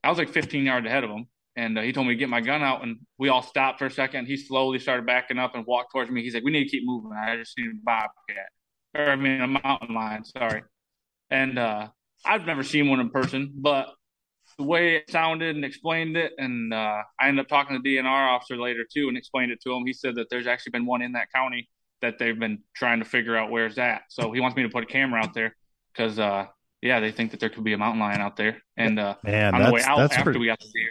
I was like 15 yards ahead of him, and uh, he told me to get my gun out. And we all stopped for a second. He slowly started backing up and walked towards me. He's like, "We need to keep moving. I just seen a bobcat." or I mean a mountain lion, sorry. And uh I've never seen one in person, but the way it sounded and explained it, and uh, I ended up talking to the DNR officer later too, and explained it to him. He said that there's actually been one in that county that they've been trying to figure out where's that. So he wants me to put a camera out there because, uh, yeah, they think that there could be a mountain lion out there. And uh, Man, on the way out after pretty. we got the deer,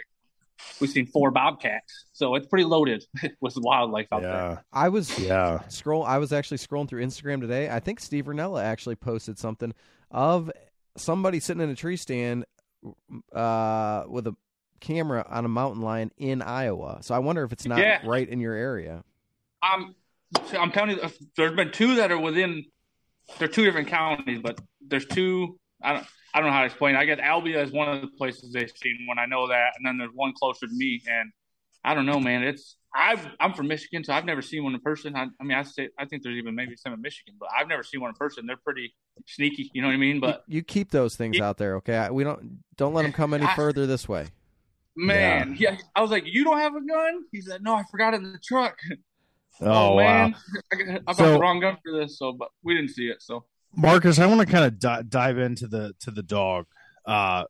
we've seen four bobcats, so it's pretty loaded with wildlife out there. I was Yeah. scroll. I was actually scrolling through Instagram today. I think Steve Rinella actually posted something of somebody sitting in a tree stand uh, with a camera on a mountain lion in Iowa. So I wonder if it's not Yeah. right in your area. I'm I'm telling you, there's been two that are within. They're two different counties, but there's two. I don't. I don't know how to explain. It. I guess Albia is one of the places they've seen one. I know that, and then there's one closer to me, and I don't know, man. It's I've I'm from Michigan, so I've never seen one in person. I, I mean, I say I think there's even maybe some in Michigan, but I've never seen one in person. They're pretty sneaky, you know what I mean? But you, you keep those things Yeah. out there, okay? I- We don't don't let them come any I- further this way. man, yeah. I was like, you don't have a gun? He said, no, I forgot it in the truck. Oh, wow. man, I got, I got So- the wrong gun for this, so but we didn't see it, so. Marcus, I want to kind of di- dive into the to the dog. Uh,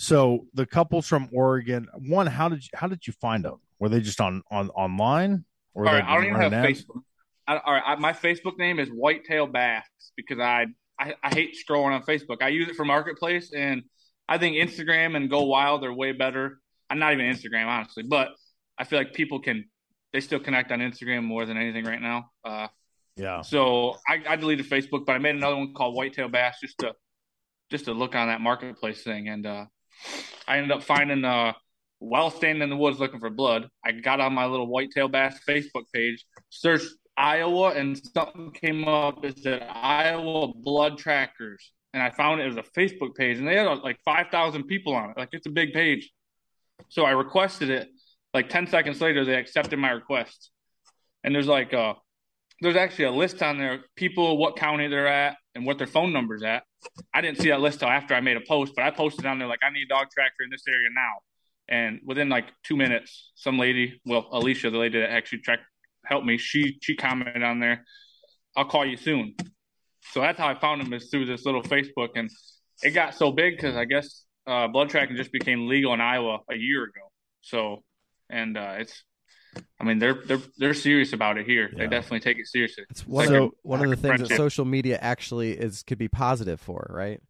so the couples from Oregon, one, how did you how did you find them? Were they just on on online? Or All right, I don't even have ads? Facebook. I, all right, I, my Facebook name is Whitetail Bass because I, I I hate scrolling on Facebook. I use it for Marketplace, and I think Instagram and Go Wild are way better. I'm not even Instagram honestly, but I feel like people can they still connect on Instagram more than anything right now. Uh, Yeah. so I, I deleted Facebook, but I made another one called Whitetail Bass just to just to look on that marketplace thing, and uh, I ended up finding uh, while standing in the woods looking for blood. I got on my little Whitetail Bass Facebook page, searched Iowa, and something came up. It said Iowa blood trackers, and I found it was a Facebook page, and they had like five thousand people on it. Like it's a big page. So I requested it. Like ten seconds later, they accepted my request, and there's like uh there's actually a list on there people what county they're at and what their phone number's at. I didn't see that list till after I made a post, but I posted on there like I need a dog tracker in this area now. And within like two minutes, some lady, well, Alicia, the lady that actually tracked helped me, she she commented on there, "I'll call you soon." So that's how I found him is through this little Facebook, and it got so big because I guess uh, blood tracking just became legal in Iowa a year ago. So, and uh, it's, I mean, they're they're they're serious about it here. Yeah. They definitely take it seriously. It's one So- of the, one of the things that social media actually is could be positive for, right?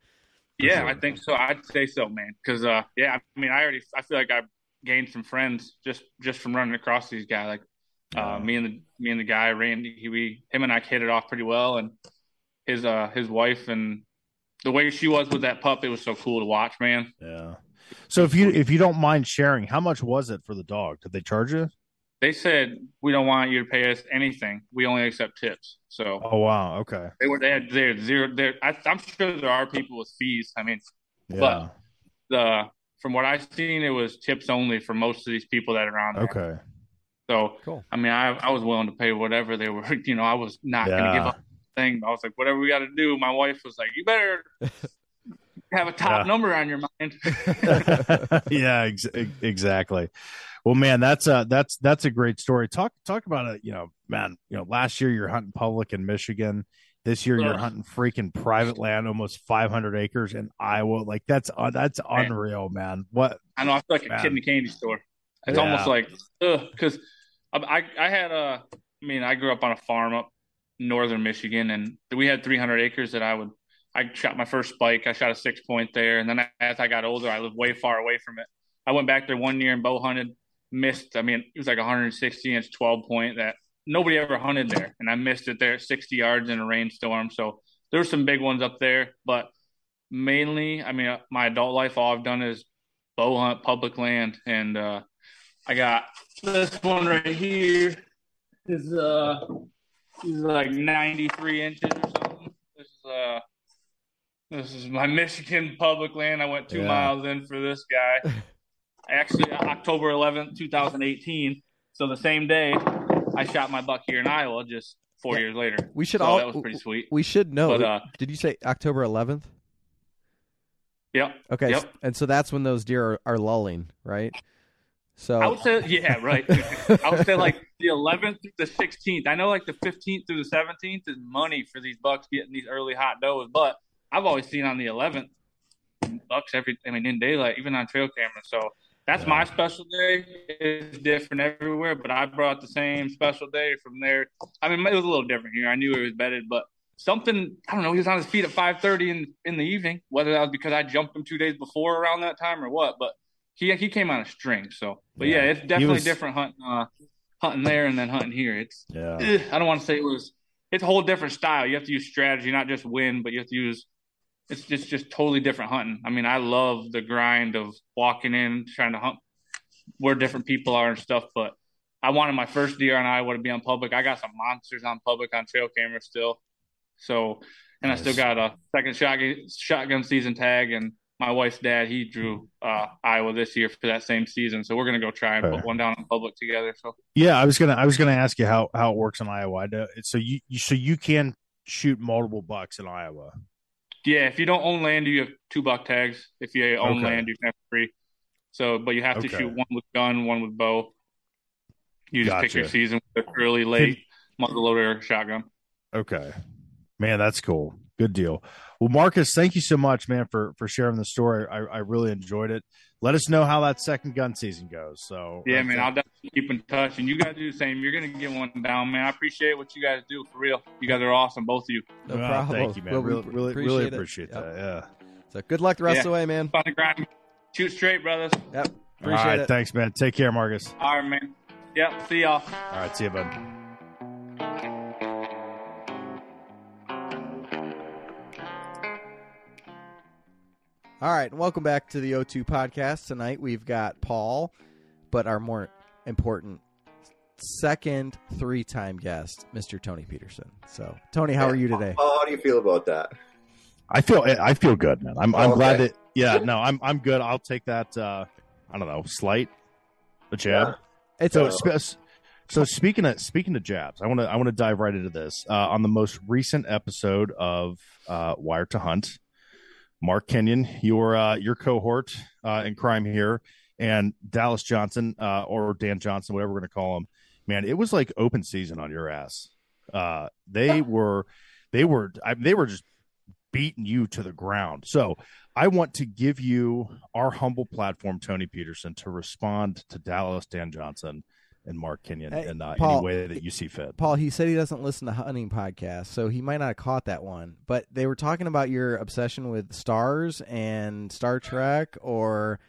Yeah, sure. I think so. I'd say so, man. Because uh, yeah, I mean, I already I feel like I gained some friends just just from running across these guys. Like Yeah. uh, me and the me and the guy Randy, he, we him and I hit it off pretty well, and his uh his wife and the way she was with that pup, it was so cool to watch, man. Yeah. So if you if you don't mind sharing, how much was it for the dog? Did they charge you? They said we don't want you to pay us anything. We only accept tips. So Oh wow. Okay. they were they had they had zero. There, I, I'm sure there are people with fees. I mean, Yeah. But- the from what I've seen, it was tips only for most of these people that are on there. okay. So Cool. I mean, I I was willing to pay whatever they were. You know, I was not going to give up the thing. I was like, whatever we got to do. My wife was like, you better have a top Yeah. number on your mind. yeah, ex- exactly. Well, man, that's a that's that's a great story. Talk talk about it. You know, man. You know, last year you're hunting public in Michigan. This year you're Ugh. hunting freaking private land, almost 500 acres in Iowa. Like that's uh, that's Man. unreal, man. What? I know I feel like a Man. kid in a candy store. It's Yeah. almost like because I, I I had a. I mean, I grew up on a farm up northern Michigan, and we had 300 acres that I would. I shot my first spike. I shot a six point there, and then as I got older, I lived way far away from it. I went back there one year and bow hunted, missed. I mean, it was like 160 inch 12 point that nobody ever hunted there, and I missed it there 60 yards in a rainstorm. So there were some big ones up there, but mainly, I mean, my adult life, all I've done is bow hunt public land, and uh, I got this one right here is uh is like 93 inches or something. This is uh this is my Michigan public land. I went two Yeah. miles in for this guy. Actually, October 11th, 2018. So the same day, I shot my buck here in Iowa. Just four Yeah. years later. We should So all that was pretty sweet. we should know. But uh, Did you say October 11th? yep. Okay. Yep. And so that's when those deer are, are lulling, right? So I would say, yeah, right. I would say like the 11th through the 16th. I know like the 15th through the 17th is money for these bucks getting these early hot does, but I've always seen on the 11th bucks every. I mean, in daylight, even on trail camera. So that's my special day. It's different everywhere, but I brought the same special day from there. I mean, it was a little different here. I knew it was bedded, but something I don't know. He was on his feet at 5:30 in in the evening. Whether that was because I jumped him two days before around that time or what, but he he came on a string. So, but yeah, Yeah. it's definitely was- different hunting uh, hunting there and then hunting here. It's Yeah. eh, I don't want to say it was. It's a whole different style. You have to use strategy, not just win, but you have to use. It's just just totally different hunting. I mean, I love the grind of walking in, trying to hunt where different people are and stuff. But I wanted my first deer on Iowa to be on public. I got some monsters on public on trail camera still. So, and I still got a second shotgun shotgun season tag, and my wife's dad he drew uh, Iowa this year for that same season. So we're gonna go try and Okay. put one down on public together. So Yeah, I was gonna I was gonna ask you how how it works in Iowa. So you so you can shoot multiple bucks in Iowa. Yeah, if you don't own land, you have two buck tags. If you own Okay. land, you can have three. So, but you have to Okay. shoot one with gun, one with bow. You just pick your season with the early, late, muzzleloader, shotgun. Okay. Man, that's cool. Good deal. Well, Marcus, thank you so much, man, for for sharing the story. I, I really enjoyed it. Let us know how that second gun season goes. So Yeah, man, think- I'll definitely keep in touch, and you guys do the same. You're gonna get one down, man. I appreciate what you guys do for real. You guys are awesome, both of you. no Well, problem. Thank you, man. Well, we really, really, really it. appreciate Yep. that. Yeah. So good luck the rest Yeah. of the way, man. Fun to grind. Shoot straight, brothers. Yep. Appreciate right. it. Thanks, man. Take care, Marcus. All right, man. Yep. See y'all. All right. See you, bud. All right, welcome back to the O2 podcast. Tonight we've got Paul, but our more important second three-time guest, Mr. Tony Peterson. So, Tony, how are you today? Paul, how do you feel about that? I feel I feel good, man. I'm I'm Oh, glad that yeah, no, I'm I'm good. I'll take that uh I don't know, slight a jab. It's So a, spe- So speaking of speaking of jabs, I want to I want to dive right into this. Uh, on the most recent episode of uh, Wired to Hunt, Mark Kenyon, your uh, your cohort uh, in crime here, and Dallas Johnson uh, or Dan Johnson, whatever we're going to call him. Man, it was like open season on your ass. Uh, they were they were I, they were just beating you to the ground. So I want to give you our humble platform, Tony Peterson, to respond to Dallas Dan Johnson and Mark Kenyon Hey, in uh, Paul, any way that you see fit. Paul, he said he doesn't listen to hunting podcasts, so he might not have caught that one. But they were talking about your obsession with stars and Star Trek, or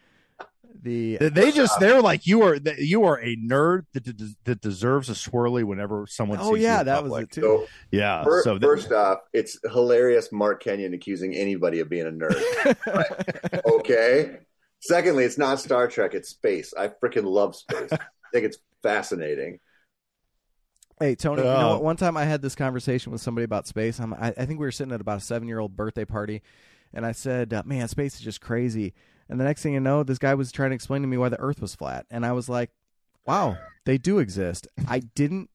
the They- They just they're like you are you are a nerd that that- that deserves a swirly whenever someone. oh sees you yeah, in that was it too. So Yeah. fir- so that- first off, it's hilarious Mark Kenyon accusing anybody of being a nerd. okay. Secondly, it's not Star Trek, it's space. I freaking love space. I think it's fascinating. Hey Tony, you know Oh. what? One time I had this conversation with somebody about space. I'm, I, I think we were sitting at about a seven year old birthday party, and I said, uh, "Man, space is just crazy." And the next thing you know, this guy was trying to explain to me why the Earth was flat, and I was like, "Wow, they do exist." I didn't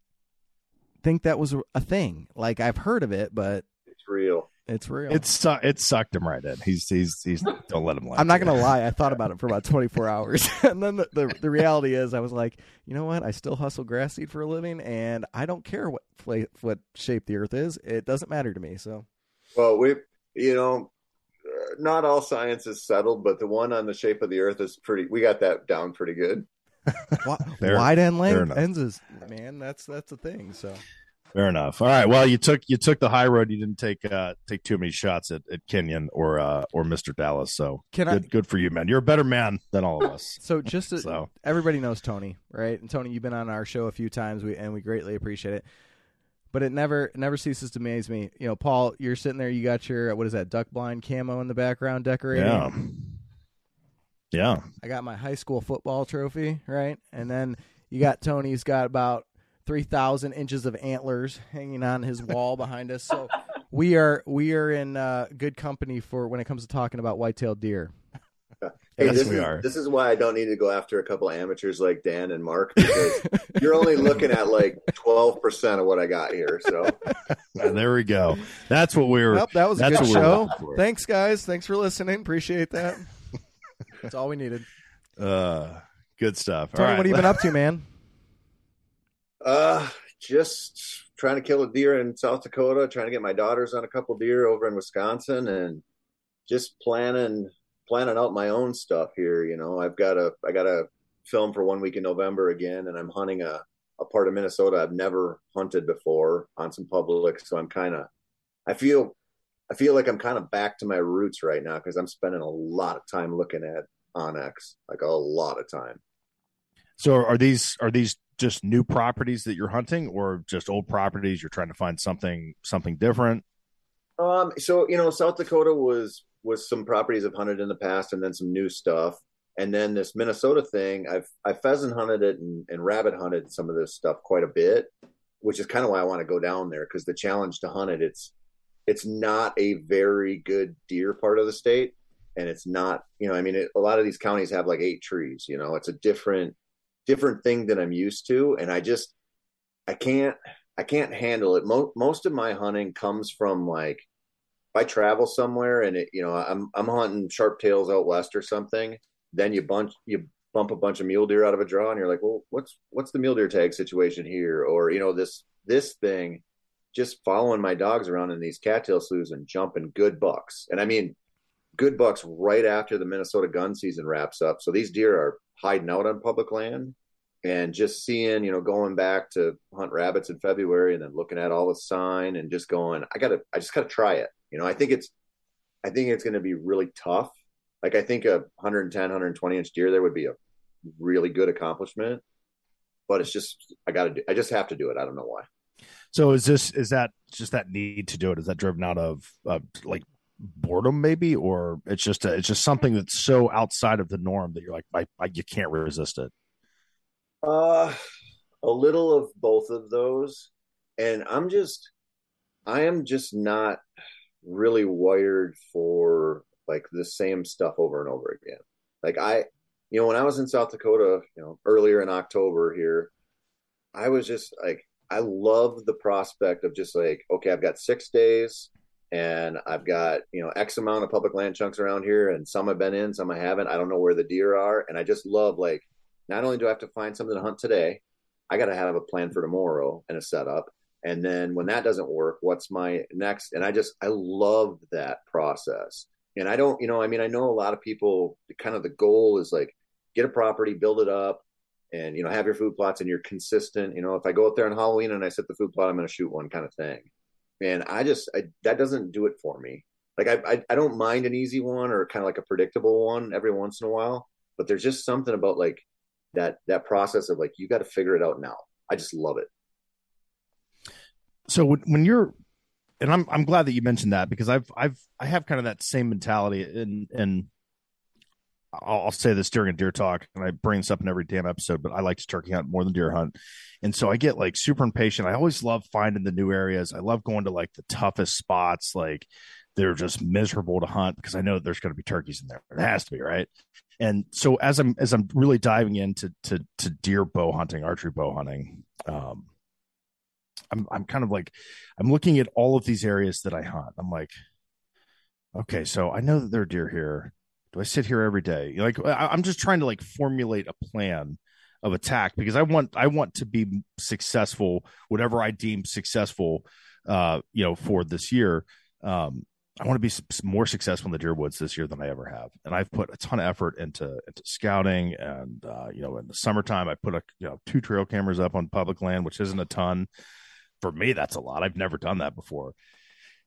think that was a thing. Like I've heard of it, but It's real. It's real. It su- it sucked him right in. He's he's he's don't let him lie. I'm not gonna you. lie. I thought about it for about 24 hours, and then the, the the reality is, I was like, you know what? I still hustle grass seed for a living, and I don't care what fla- what shape the Earth is. It doesn't matter to me. So Well, we, you know, uh, not all science is settled, but the one on the shape of the Earth is pretty. We got that down pretty good. Wide end fair length enough. ends is man. That's that's a thing. So Fair enough. All right. Well, you took you took the high road. You didn't take uh take too many shots at, at Kenyon or uh or Mr. Dallas. So can I? good good for you, man. You're a better man than all of us. So just to, So everybody knows Tony, right? And Tony, you've been on our show a few times, we, and we greatly appreciate it. But it never it never ceases to amaze me. You know, Paul, you're sitting there, you got your what is that duck blind camo in the background decorating. yeah. Yeah. I got my high school football trophy, right? And then you got Tony's got about three thousand inches of antlers hanging on his wall behind us. So we are we are in uh, good company for when it comes to talking about white-tailed deer. Hey, Yes, this we is, are. This is why I don't need to go after a couple of amateurs like Dan and Mark because you're only looking at like 12% of what I got here. So Uh, there we go. That's what we were. Well, that was a that's good what we show. Thanks, guys. Thanks for listening. Appreciate that. That's all we needed. Uh, good stuff. Tony, right. what have you been up to, man? Uh, just trying to kill a deer in South Dakota, trying to get my daughters on a couple deer over in Wisconsin, and just planning planning out my own stuff here. You know, I've got a I got a film for one week in November again, and I'm hunting a a part of Minnesota I've never hunted before on some public, so I'm kind of I feel I feel like I'm kind of back to my roots right now because I'm spending a lot of time looking at onX, like a lot of time. So are these are these just new properties that you're hunting, or just old properties you're trying to find something something different? Um, so you know, South Dakota was was some properties I've hunted in the past, and then some new stuff, and then this Minnesota thing. I've I pheasant hunted it and, and rabbit hunted some of this stuff quite a bit, which is kind of why I want to go down there because the challenge to hunt it. It's it's not a very good deer part of the state, and it's not you know I mean it, a lot of these counties have like eight trees. You know, it's a different different thing than I'm used to, and I just I can't I can't handle it. Mo- most of my hunting comes from like if I travel somewhere and it, you know, I'm I'm hunting sharp tails out west or something. Then you bunch you bump a bunch of mule deer out of a draw, and you're like, well, what's what's the mule deer tag situation here? Or you know, this this thing, just following my dogs around in these cattail sloughs and jumping good bucks, and I mean, good bucks right after the Minnesota gun season wraps up. So these deer are hiding out on public land and just seeing, you know, going back to hunt rabbits in February and then looking at all the sign and just going, I gotta, I just gotta try it. You know, I think it's, I think it's going to be really tough. Like I think a 110, 120 inch deer there would be a really good accomplishment, but it's just, I gotta do, I just have to do it. I don't know why. So is this is that just that need to do it? Is that driven out of uh, like boredom, maybe, or it's just a, it's just something that's so outside of the norm that you're like, I, I you can't resist it. Uh, a little of both of those. And I'm just, I am just not really wired for like the same stuff over and over again. Like I, you know, when I was in South Dakota, you know, earlier in October here, I was just like, I love the prospect of just like, okay, I've got six days and I've got, you know, X amount of public land chunks around here and some I've been in, some I haven't. I don't know where the deer are. And I just love like, not only do I have to find something to hunt today, I got to have a plan for tomorrow and a setup. And then when that doesn't work, what's my next? And I just, I love that process. And I don't, you know, I mean, I know a lot of people kind of the goal is like get a property, build it up, and you know have your food plots and you're consistent you know if i go out there on halloween and i set the food plot i'm going to shoot one kind of thing and i just I, that doesn't do it for me. Like I, I, I don't mind an easy one or kind of like a predictable one every once in a while but there's just something about like that that process of like you got to figure it out now. I just love it. So when you're and i'm i'm glad that you mentioned that because i've i've i have kind of that same mentality and and I'll, say this during a deer talk, and I bring this up in every damn episode, but I like to turkey hunt more than deer hunt. And so I get like super impatient. I always love finding the new areas. I love going to like the toughest spots, like they're just miserable to hunt because I know there's going to be turkeys in there. It has to be right. And so as I'm as I'm really diving into to to deer bow hunting, archery bow hunting, um, I'm I'm kind of like I'm looking at all of these areas that I hunt. I'm like, okay, so I know that there are deer here do I sit here every day? Like I, I'm just trying to like formulate a plan of attack because I want I want to be successful, whatever I deem successful, uh, you know, for this year. Um, I want to be more successful in the deer woods this year than I ever have, and I've put a ton of effort into into scouting. And uh, you know, in the summertime, I put a you know two trail cameras up on public land, which isn't a ton. For me, that's a lot. I've never done that before.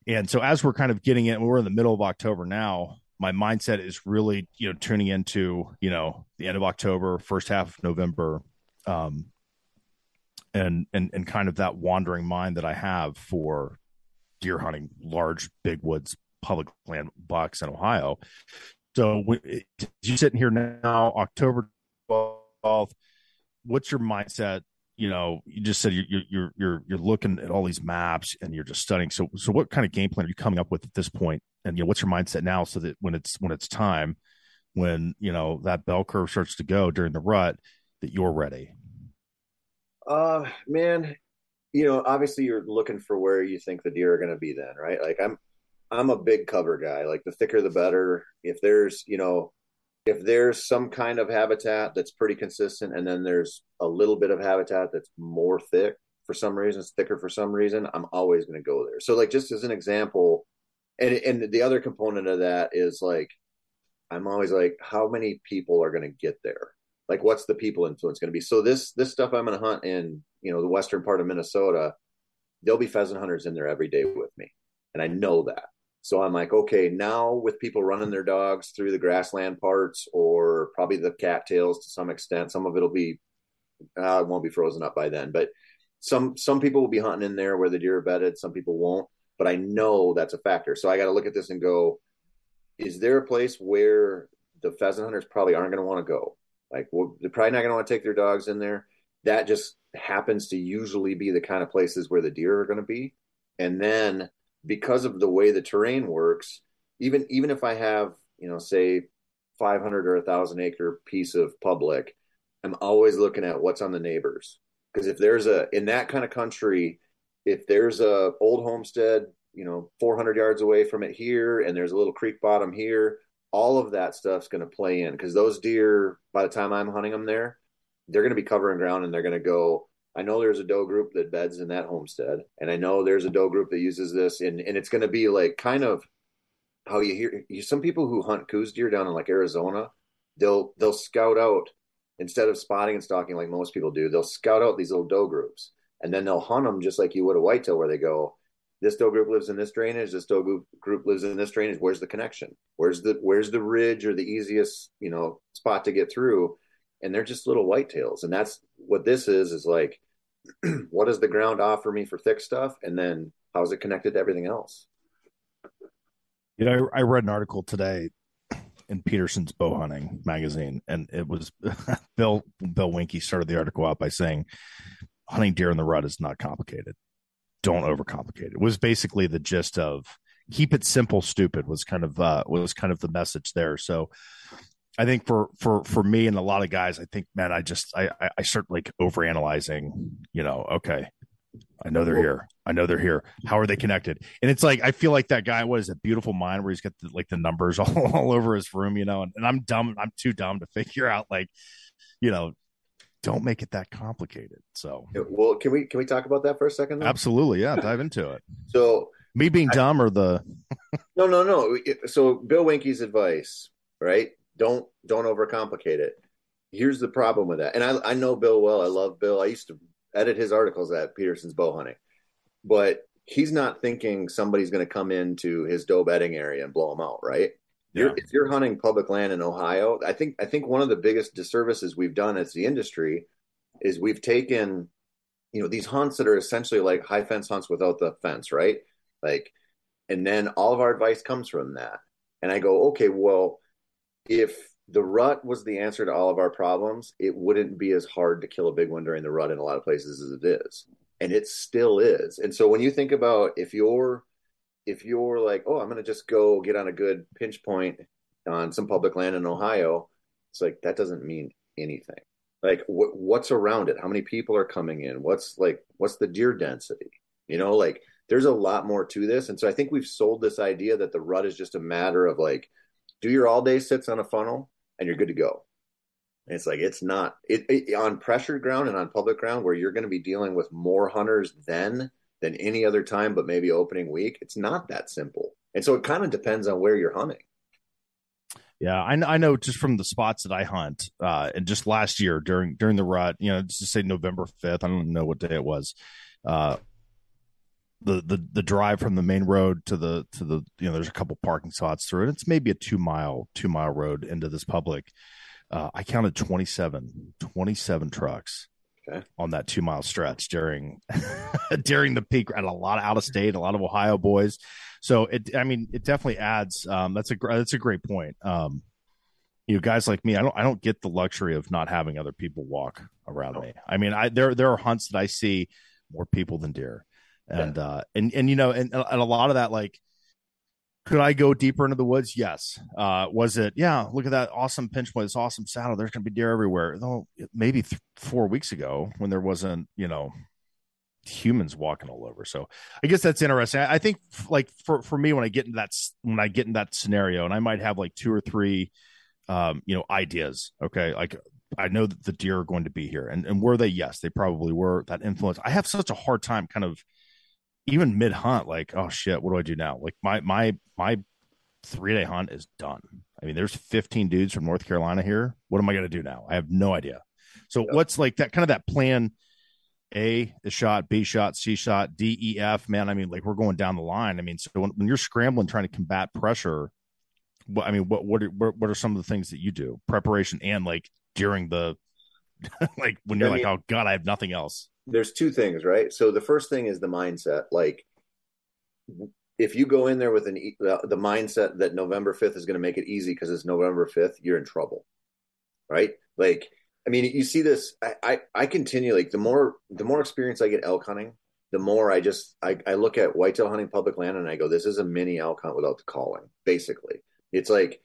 And so, as we're kind of getting in, we're in the middle of October now my mindset is really you know tuning into you know the end of October, first half of November, um, and and and kind of that wandering mind that I have for deer hunting, large big woods, public land bucks in Ohio. So you sitting here now, October twelfth. What's your mindset you know, you just said you're you're you're you're looking at all these maps and you're just studying. So so what kind of game plan are you coming up with at this point? And you know, what's your mindset now so that when it's when it's time, when you know that bell curve starts to go during the rut, that you're ready? Uh, man, you know, obviously you're looking for where you think the deer are going to be then, right? Like I'm I'm a big cover guy. Like the thicker the better. If there's, you know, if there's some kind of habitat that's pretty consistent and then there's a little bit of habitat that's more thick for some reason it's thicker for some reason i'm always going to go there. So like just as an example and and the other component of that is like i'm always like how many people are going to get there? Like what's the people influence going to be? So this this stuff i'm going to hunt in you know the western part of minnesota there'll be pheasant hunters in there every day with me and i know that so I'm like, okay, now with people running their dogs through the grassland parts or probably the cattails to some extent, some of it'll be, uh, it won't be frozen up by then, but some, some people will be hunting in there where the deer are bedded. Some people won't, but I know that's a factor. So I got to look at this and go, is there a place where the pheasant hunters probably aren't going to want to go? Like, well, they're probably not going to want to take their dogs in there. That just happens to usually be the kind of places where the deer are going to be. And then because of the way the terrain works, even even if I have, you know, say 500 or a thousand acre piece of public, I'm always looking at what's on the neighbors. Because if there's a in that kind of country, if there's a old homestead, you know, 400 yards away from it here, and there's a little creek bottom here, all of that stuff's going to play in. Because those deer, by the time I'm hunting them there, they're going to be covering ground, and they're going to go I know there's a doe group that beds in that homestead, and I know there's a doe group that uses this, and and it's going to be like kind of how you hear you, some people who hunt Coues deer down in like Arizona, they'll they'll scout out instead of spotting and stalking like most people do, they'll scout out these little doe groups, and then they'll hunt them just like you would a whitetail, where they go, this doe group lives in this drainage, this doe group, group lives in this drainage. Where's the connection? Where's the where's the ridge or the easiest you know spot to get through? And they're just little whitetails. And that's what this is, is like, what does the ground offer me for thick stuff? And then how's it connected to everything else? You know, I, I read an article today in Petersen's Bow Hunting magazine, and it was Bill Bill Winke started the article out by saying hunting deer in the rut is not complicated. Don't overcomplicate it. it was basically the gist of keep it simple, stupid was kind of uh was kind of the message there. So I think for for for me and a lot of guys, I think man, I just I I start like overanalyzing you know, okay, I know they're here. I know they're here. How are they connected? And it's like I feel like that guy was a beautiful mind where he's got the, like the numbers all, all over his room, you know. And, and I'm dumb. I'm too dumb to figure out like, you know, don't make it that complicated. So, well, can we can we talk about that for a second? Though? Absolutely, yeah. Dive into it. So, me being I, dumb or the no, no, no. So, Bill Winke's advice, right? Don't don't overcomplicate it. Here's the problem with that, and I I know Bill well. I love Bill. I used to edit his articles at Petersen's Bow Hunting, but he's not thinking somebody's going to come into his doe bedding area and blow him out, right? Yeah. You're, if you're hunting public land in Ohio, I think I think one of the biggest disservices we've done as the industry is we've taken, you know, these hunts that are essentially like high fence hunts without the fence, right? Like, and then all of our advice comes from that. And I go, okay, well, if the rut was the answer to all of our problems, it wouldn't be as hard to kill a big one during the rut in a lot of places as it is. And it still is. And so when you think about if you're if you're like, oh, I'm gonna just go get on a good pinch point on some public land in Ohio, it's like that doesn't mean anything. Like wh- what's around it? How many people are coming in? What's like what's the deer density? You know, like there's a lot more to this. And so I think we've sold this idea that the rut is just a matter of like do your all day sits on a funnel and you're good to go. And it's like it's not it, it on pressured ground and on public ground where you're going to be dealing with more hunters then than any other time, but maybe opening week. It's not that simple, and so it kind of depends on where you're hunting. Yeah, I, I know just from the spots that I hunt, uh, and just last year during during the rut, you know, just say November fifth, I don't know what day it was. Uh, the the the drive from the main road to the to the you know there's a couple parking spots through it. It's maybe a two mile two mile road into this public. Uh, I counted 27, 27 trucks okay. on that two mile stretch during during the peak, and a lot of out of state, a lot of Ohio boys. So it, I mean, it definitely adds. Um, that's a that's a great point. Um, you know, guys like me, I don't I don't get the luxury of not having other people walk around me. I mean, I there there are hunts that I see more people than deer and yeah. uh and and you know and, and a lot of that like could I go deeper into the woods? Yes. Uh, was it? Yeah. Look at that awesome pinch point. This awesome saddle. There's going to be deer everywhere. Though maybe th- four weeks ago when there wasn't, you know, humans walking all over. So I guess that's interesting. I, I think like for for me when I get into that when I get in that scenario, and I might have like two or three, um, you know, ideas. Okay, like I know that the deer are going to be here, and and were they? Yes, they probably were. That influence. I have such a hard time kind of even mid hunt, like, oh shit, what do I do now? Like my my my three day hunt is done. I mean, there's 15 dudes from North Carolina here. What am I going to do now? I have no idea. So what's like that kind of that plan? A is shot, B shot, C shot, D, E, F. Man, I mean, like we're going down the line. I mean, so when, when you're scrambling trying to combat pressure, what I mean, what what are, what are some of the things that you do preparation and like during the like when you're I mean, like, oh god, I have nothing else there's two things, right? So the first thing is the mindset. Like, if you go in there with an the, mindset that November 5th is going to make it easy because it's November 5th, you're in trouble, right? Like, I mean, you see this. I, I I continue like the more the more experience I get elk hunting, the more I just I, I look at whitetail hunting public land and I go, this is a mini elk hunt without the calling. Basically, it's like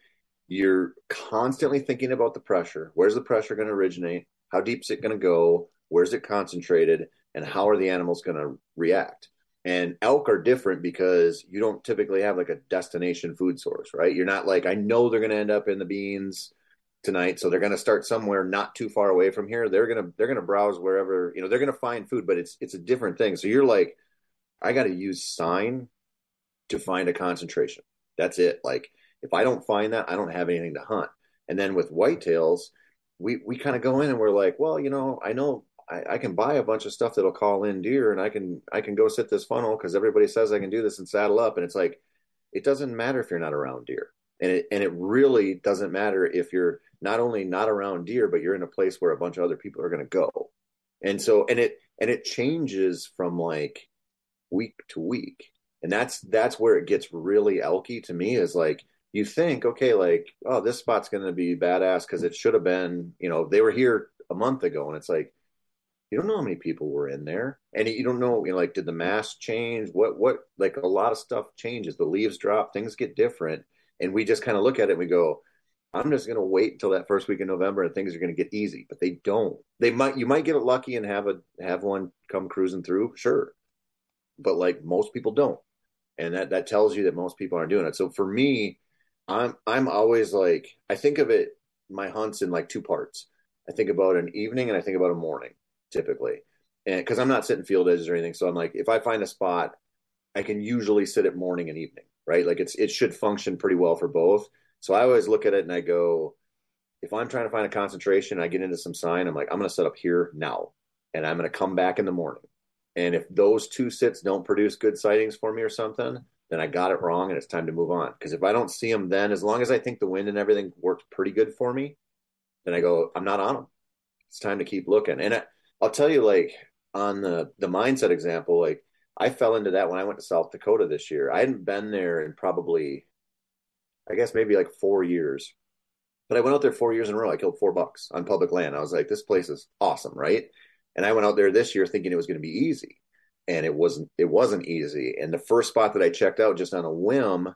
you're constantly thinking about the pressure. Where's the pressure going to originate? How deep is it going to go? Where's it concentrated? And how are the animals going to react? And elk are different because you don't typically have like a destination food source, right? You're not like, I know they're going to end up in the beans tonight, so they're going to start somewhere not too far away from here. They're going to they're going to browse wherever, you know, they're going to find food, but it's it's a different thing. So you're like, I got to use sign to find a concentration. That's it. Like if I don't find that, I don't have anything to hunt. And then with whitetails, we we kind of go in and we're like, well, you know, I know I, I, can buy a bunch of stuff that'll call in deer and I can I can go sit this funnel because everybody says I can do this and saddle up. And it's like it doesn't matter if you're not around deer. And it and it really doesn't matter if you're not only not around deer but you're in a place where a bunch of other people are going to go. And so and it and it changes from like week to week. And that's that's where it gets really elky to me is like you think okay like oh this spot's going to be badass because it should have been you know they were here a month ago. And it's like you don't know how many people were in there and you don't know, you know like did the mast change what what like a lot of stuff changes the leaves drop things get different and we just kind of look at it and we go I'm just going to wait until that first week in November and things are going to get easy, but they don't. They might you might get lucky and have a have one come cruising through, sure. But like most people don't. And that that tells you that most people aren't doing it. So for me, I'm I'm always like I think of it my hunts in like two parts. I think about an evening and I think about a morning typically. And because I'm not sitting field edges or anything, so I'm like if I find a spot, I can usually sit at morning and evening, right? Like it's it should function pretty well for both so I always look at it and I go, if I'm trying to find a concentration, I get into some sign, I'm like, I'm going to set up here now and I'm going to come back in the morning. And if those two sits don't produce good sightings for me or something, then I got it wrong and it's time to move on. Because if I don't see them then, as long as I think the wind and everything worked pretty good for me, then I go, I'm not on them. It's time to keep looking. And I, I'll tell you, like on the the mindset example, like I fell into that when I went to South Dakota this year. I hadn't been there in probably I guess maybe like four years. But I went out there four years in a row. I killed four bucks on public land. I was like, this place is awesome, right? And I went out there this year thinking it was going to be easy, and it wasn't. It wasn't easy. And the first spot that I checked out just on a whim,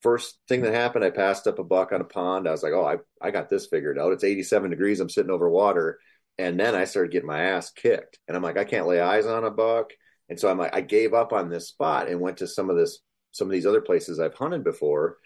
first thing that happened, I passed up a buck on a pond. I was like, oh, I I got this figured out. It's 87 degrees. I'm sitting over water, and then I started getting my ass kicked. And I'm like, I can't lay eyes on a buck. And so I'm like, I gave up on this spot and went to some of this some of these other places I've hunted before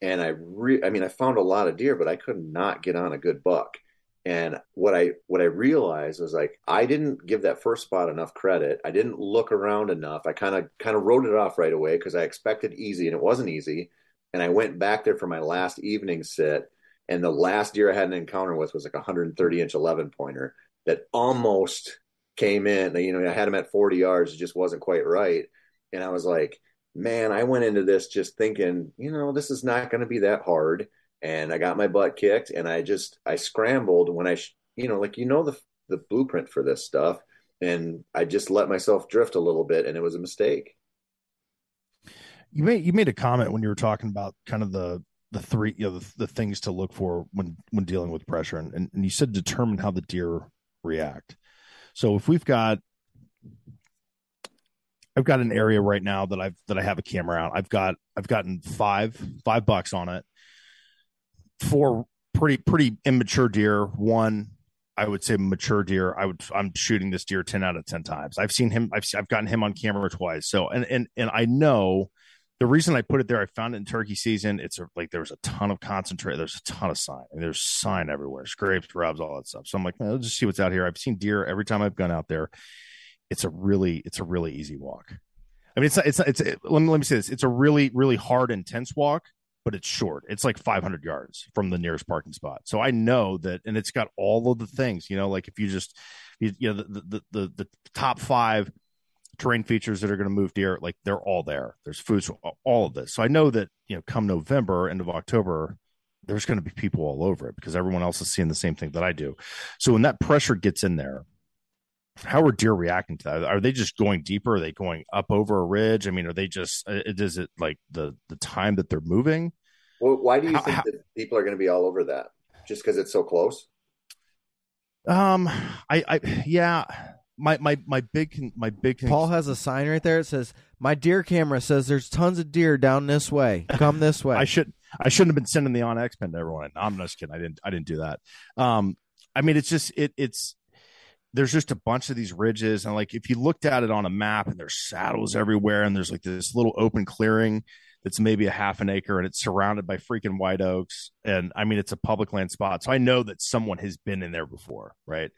and I re- I mean I found a lot of deer, but I could not get on a good buck. And what I what I realized was like I didn't give that first spot enough credit. I didn't look around enough. I kind of kind of wrote it off right away because I expected easy and it wasn't easy. And I went back there for my last evening sit, and the last deer I had an encounter with was like a 130 inch 11 pointer that almost came in. You know, I had him at 40 yards, it just wasn't quite right. And I was like, man, I went into this just thinking, you know, this is not going to be that hard. And I got my butt kicked and I just, I scrambled when I, you know, like, you know, the, the blueprint for this stuff. And I just let myself drift a little bit and it was a mistake. You made, you made a comment when you were talking about kind of the, the three, you know, the, the things to look for when, when dealing with pressure. And, and, and you said determine how the deer react. So if we've got I've got an area right now that I've that I have a camera out. I've got I've gotten five five bucks on it. Four pretty pretty immature deer. One I would say mature deer. I would I'm shooting this deer ten out of ten times. I've seen him. I've I've gotten him on camera twice. So and and and I know the reason I put it there. I found it in turkey season. It's a, like there was a ton of concentrate. There's a ton of sign. Mean, there's sign everywhere. Scrapes, rubs, all that stuff. So I'm like, let's just see what's out here. I've seen deer every time I've gone out there it's a really it's a really easy walk. I mean, it's it's it's it, let me let me say this. It's a really really hard intense walk, but it's short. It's like 500 yards from the nearest parking spot. So I know that, and it's got all of the things. You know, like if you just you, you know the, the the the top five terrain features that are going to move deer, like they're all there. There's foods, all of this. So I know that you know, come November, end of October, there's going to be people all over it because everyone else is seeing the same thing that I do. So when that pressure gets in there, how are deer reacting to that? Are they just going deeper? Are they going up over a ridge? I mean, are they just? Uh, is it like the the time that they're moving? Well, why do you how, think how, that people are going to be all over that? Just because it's so close? Um, I, I, yeah. My my my big my big. Paul has a sign right there. It says, "My deer camera says there's tons of deer down this way. Come this way." I should I shouldn't have been sending the onX pen to everyone. No, I'm just kidding. I didn't I didn't do that. Um, I mean, it's just it it's there's just a bunch of these ridges and like if you looked at it on a map and there's saddles everywhere and there's like this little open clearing that's maybe a half an acre and it's surrounded by freaking white oaks and i mean it's a public land spot so i know that someone has been in there before right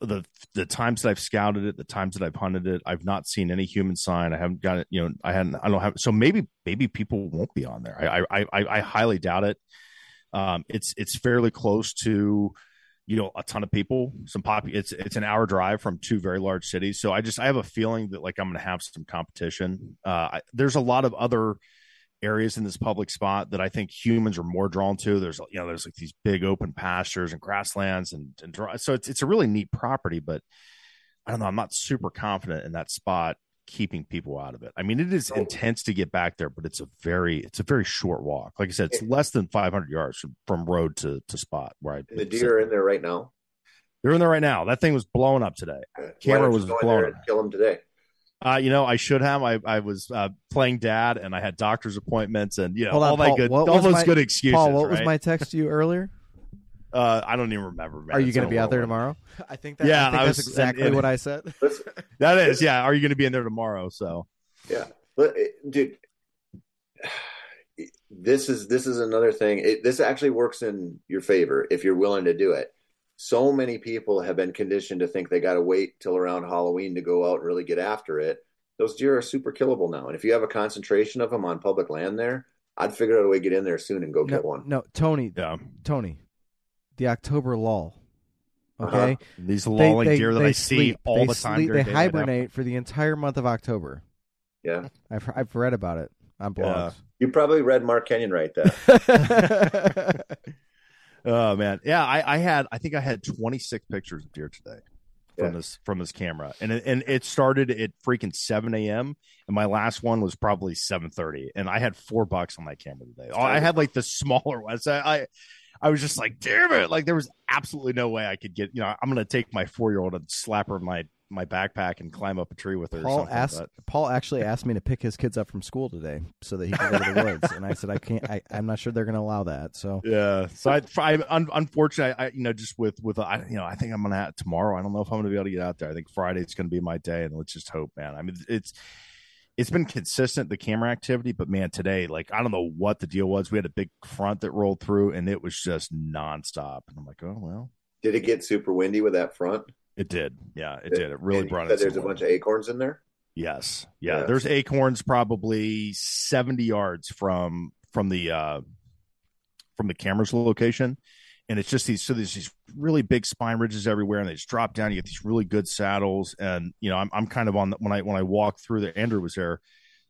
the the times that i've scouted it the times that i've hunted it i've not seen any human sign. I haven't got it you know i hadn't i don't have so maybe maybe people won't be on there. I i i, I highly doubt it. Um it's it's fairly close to you know a ton of people some pop it's it's an hour drive from two very large cities. So i just i have a feeling that like i'm to have some competition. Uh I, there's a lot of other areas in this public spot that i think humans are more drawn to there's you know there's like these big open pastures and grasslands and, and so it's it's a really neat property but i don't know i'm not super confident in that spot keeping people out of it. I mean, it is oh. intense to get back there, but it's a very it's a very short walk. Like I said, it's less than 500 yards from, from road to to spot where I. The deer are in there right now. They're in there right now. That thing was blowing up today. Camera was blowing up. Kill them today. Uh, you know, I should have. I I was uh, playing dad, and I had doctor's appointments, and you know Hold on, all that Paul, good, what all was those my- good excuses. Paul, what was right? my text to you earlier? Uh, I don't even remember. Man. Are you It's going to been be a out there whirlwind. tomorrow? I think that, Yeah, I think I that's was- exactly and- and- what I said. Let's, That is, yeah. Are you going to be in there tomorrow? So Yeah, but eh, dude, this is this is another thing. It, this actually works in your favor if you're willing to do it. So many people have been conditioned to think they got to wait till around Halloween to go out and really get after it. Those deer are super killable now, and if you have a concentration of them on public land there, I'd figure out a way to get in there soon and go No, get one. no, Tony, yeah, Tony, the October lull. Uh-huh. Okay, these They- they- deer that they I see all They the time. sleep- during they hibernate for the entire month of October. Yeah, I've I've read about it on blogs. you probably read Mark Kenyon right there. Oh man, yeah. I, I had, I think I had 26 pictures of deer today from Yeah. this from this camera, and it, and it started at freaking 7 a.m. and my last one was probably 7:30, and I had four bucks on that camera today. Oh, I had like the smaller ones. I, I I was just like, damn it! Like there was absolutely no way I could get. You know, I'm gonna take my four year old and slap her in my my backpack and climb up a tree with her. or Paul something, asked. but- Paul actually asked me to pick his kids up from school today so that he could go to the woods, and I said I can't. I, I'm not sure they're going to allow that. So Yeah. So I, I un, unfortunately, I, you know, just with, with, I, you know, I think I'm going to have tomorrow. I don't know if I'm going to be able to get out there. I think Friday's going to be my day and let's just hope, man. I mean, it's, it's been consistent, the camera activity, but man, today, like, I don't know what the deal was. We had a big front that rolled through and it was just nonstop. And I'm like, oh, well, Did it get super windy with that front? It did. Yeah, it did. It really brought it. There's a bunch of acorns in there. Yes. Yeah. Yeah. There's acorns probably 70 yards from from the uh from the camera's location. And it's just these so there's these really big spine ridges everywhere and they just drop down. You get these really good saddles. And you know, I'm I'm kind of on the, when I when I walked through there, Andrew was there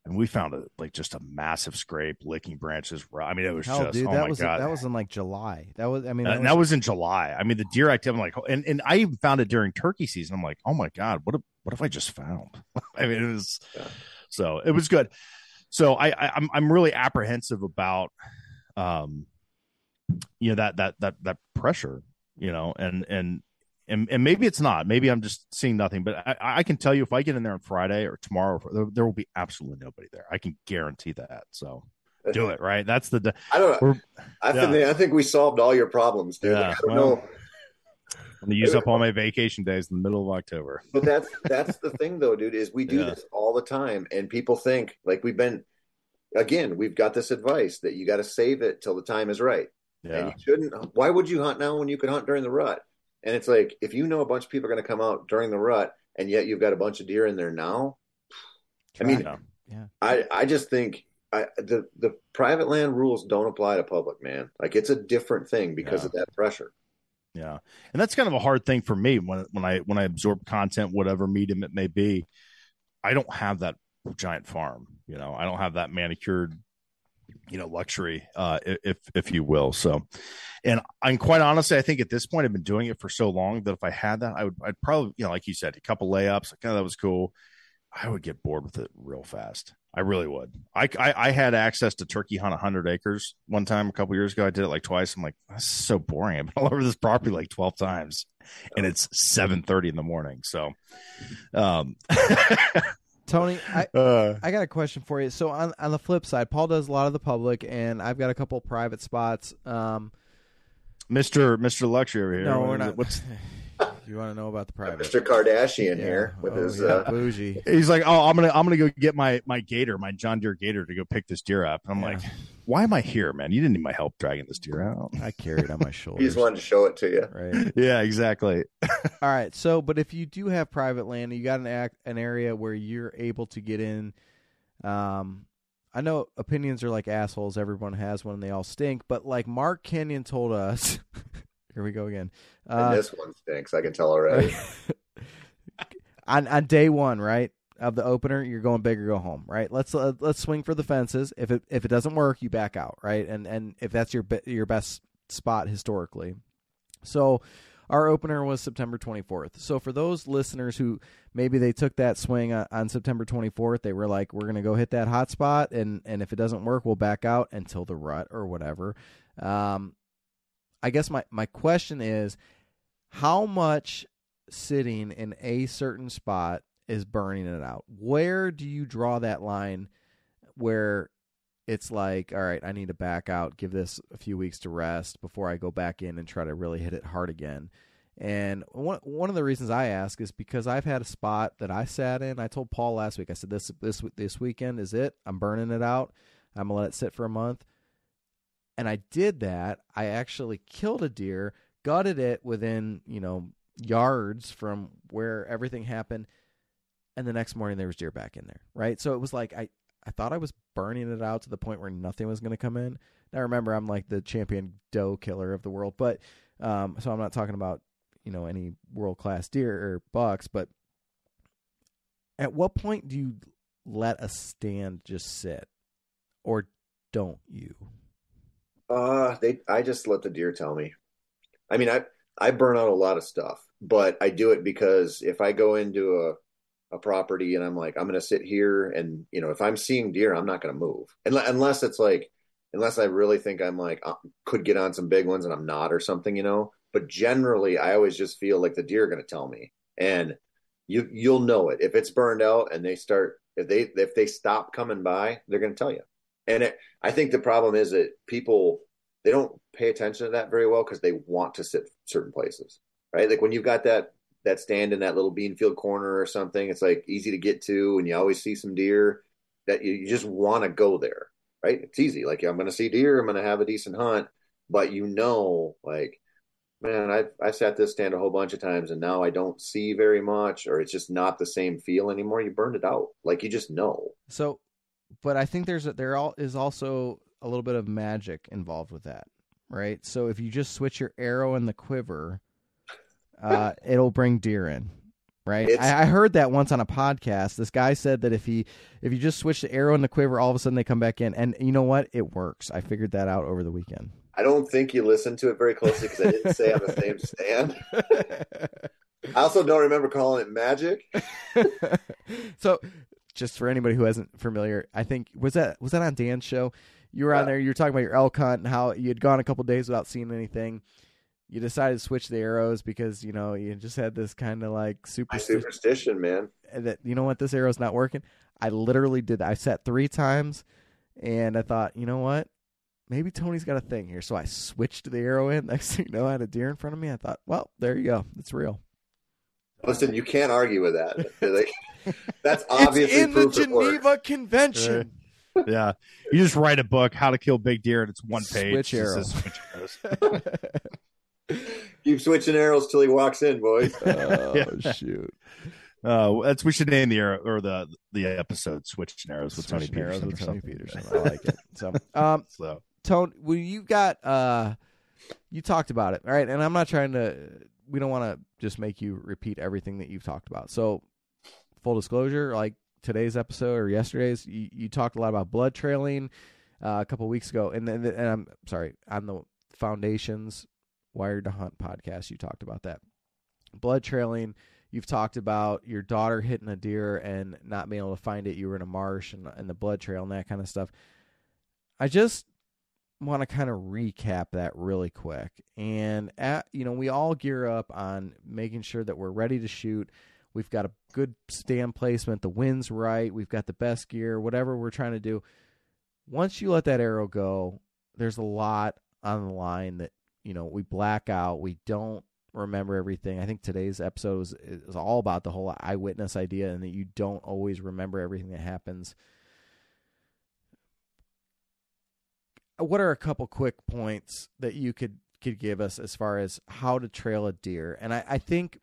and we found a like just a massive scrape, licking branches. I mean, it was hell, just dude, oh that my was god. that was in like July. That was. I mean, Uh, and that was in July. I mean, the deer activity, I'm like, and, and I even found it during turkey season. I'm like, oh my god, what if, what if I just found? I mean, it was Yeah. so it was good. So I, I I'm I'm really apprehensive about, um, you know that that that that pressure, you know, and and and and maybe it's not. Maybe I'm just seeing nothing. But I I can tell you if I get in there on Friday or tomorrow, there, there will be absolutely nobody there. I can guarantee that. So uh, do it right. That's the I don't. We're- I yeah. think I think we solved all your problems, dude. Yeah, I don't well. know. I'm gonna use up all my vacation days in the middle of October. But that's that's the thing, though, dude. Is we do Yeah. this all the time, and people think like we've been. Again, we've got this advice that you got to save it till the time is right, Yeah. and you shouldn't. Why would you hunt now when you could hunt during the rut? And it's like if you know a bunch of people are going to come out during the rut, and yet you've got a bunch of deer in there now. I mean, Yeah. I I just think I the the private land rules don't apply to public, man. Like it's a different thing because Yeah. of that pressure. Yeah, and that's kind of a hard thing for me when when I when I absorb content, whatever medium it may be. I don't have that giant farm, you know. I don't have that manicured, you know, luxury, uh, if if you will. So, and I'm quite honestly, I think at this point, I've been doing it for so long that if I had that, I would, I'd probably, you know, like you said, a couple layups, like, oh, that was cool. I would get bored with it real fast. I really would. I, I, I had access to turkey hunt 100 acres one time a couple years ago. I did it like twice. I'm like, that's so boring. I've been all over this property like 12 times, and it's 7:30 in the morning. So, um, Tony. I, uh, I got a question for you. So on on the flip side, Paul does a lot of the public, and I've got a couple private spots. Um, Mr. Mr. Luxury over here. no, we're not. What's you want to know about the private? Mr. Kardashian Yeah. here with Oh, his yeah, uh, bougie. He's like, oh, I'm gonna, I'm gonna go get my my gator, my John Deere gator, to go pick this deer up. And I'm Yeah. like, why am I here, man? You didn't need my help dragging this deer out. I carry it on my shoulder. he shoulders. just wanted to show it to you. right. yeah, exactly. All right. So, but if you do have private land, you got an act, an area where you're able to get in. Um, I know opinions are like assholes. Everyone has one, and they all stink. But like Mark Kenyon told us, here we go again. and Uh, this one stinks. I can tell already. on on day one, right of the opener, you're going big or go home, right? Let's uh, let's swing for the fences. If it if it doesn't work, you back out, right? And and if that's your be- your best spot historically, so our opener was September 24th. So for those listeners who maybe they took that swing on, on September 24th, they were like, "We're gonna go hit that hot spot, and and if it doesn't work, we'll back out until the rut or whatever." Um, I guess my my question is, how much sitting in a certain spot is burning it out. Where do you draw that line where it's like, all right, I need to back out, give this a few weeks to rest before I go back in and try to really hit it hard again. And one one of the reasons I ask is because I've had a spot that I sat in. I told Paul last week. I said this this this weekend is it. I'm burning it out. I'm gonna let it sit for a month. And I did that. I actually killed a deer, gutted it within you know yards from where everything happened, and the next morning there was deer back in there. Right. So it was like I I thought I was burning it out to the point where nothing was going to come in. Now remember, I'm like the champion doe killer of the world, but um, so I'm not talking about you know any world class deer or bucks, but at what point do you let a stand just sit, or don't you? Uh, they. I just let the deer tell me. I mean, I I burn out a lot of stuff, but I do it because if I go into a a property and I'm like, I'm going to sit here and, you know, if I'm seeing deer, I'm not going to move unless it's like, unless I really think I'm like, uh, could get on some big ones and I'm not or something, you know, but generally I always just feel like the deer are going to tell me and you, you'll know it. If it's burned out and they start, if they, if they stop coming by, they're going to tell you. And it, I think the problem is that people, they don't pay attention to that very well because they want to sit certain places, right? Like when you've got that that stand in that little bean field corner or something. It's like easy to get to, and you always see some deer that you, you just want to go there, right? It's easy. Like I'm going to see deer, I'm going to have a decent hunt, but you know, like, man, I've I've sat this stand a whole bunch of times, and now I don't see very much, or it's just not the same feel anymore. You burned it out, like you just know. So, but I think there's a, there all is also a little bit of magic involved with that, right? So if you just switch your arrow in the quiver uh, it'll bring deer in. Right, I, I, heard that once on a podcast. This guy said that if he if you just switch the arrow in the quiver, all of a sudden they come back in, and you know what? It works. I figured that out over the weekend. I don't think you listened to it very closely because I didn't say on the same stand. I also don't remember calling it magic. so, just for anybody who isn't familiar, I think was that was that on Dan's show? You were yeah. on there. You were talking about your elk hunt and how you had gone a couple days without seeing anything you decided to switch the arrows because you know you just had this kind of like superstition. superstition, man. That you know what, this arrow's not working. I literally did. That. I sat three times, and I thought, you know what, maybe Tony's got a thing here. So I switched the arrow in. Next thing you know, I had a deer in front of me. I thought, well, there you go, it's real. Listen, you can't argue with that. Like, that's obviously in the Geneva Convention. yeah, you just write a book, "How to Kill Big Deer," and it's one page. Switch arrows. Switch arrows. Keep switching arrows till he walks in, boys. oh yeah. shoot. Uh, that's we should name the arrow or the the episode "Switching Arrows" with Switching Tony Arrows Peterson. With Tony Peterson. I like it. So, um, so Tone, well, you got uh, you talked about it, all right? And I'm not trying to. We don't want to just make you repeat everything that you've talked about. So, full disclosure, like today's episode or yesterday's, you, you talked a lot about blood trailing uh, a couple weeks ago, and then and I'm sorry on the foundations Wired to Hunt podcast, you talked about that. Blood trailing, you've talked about your daughter hitting a deer and not being able to find it. You were in a marsh and, and the blood trail and that kind of stuff. I just want to kind of recap that really quick. And at, you know, we all gear up on making sure that we're ready to shoot. We've got a good stand placement, the wind's right, we've got the best gear, whatever we're trying to do. Once you let that arrow go, there's a lot on the line that you know we black out we don't remember everything i think today's episode is, is all about the whole eyewitness idea and that you don't always remember everything that happens what are a couple quick points that you could could give us as far as how to trail a deer and i, I think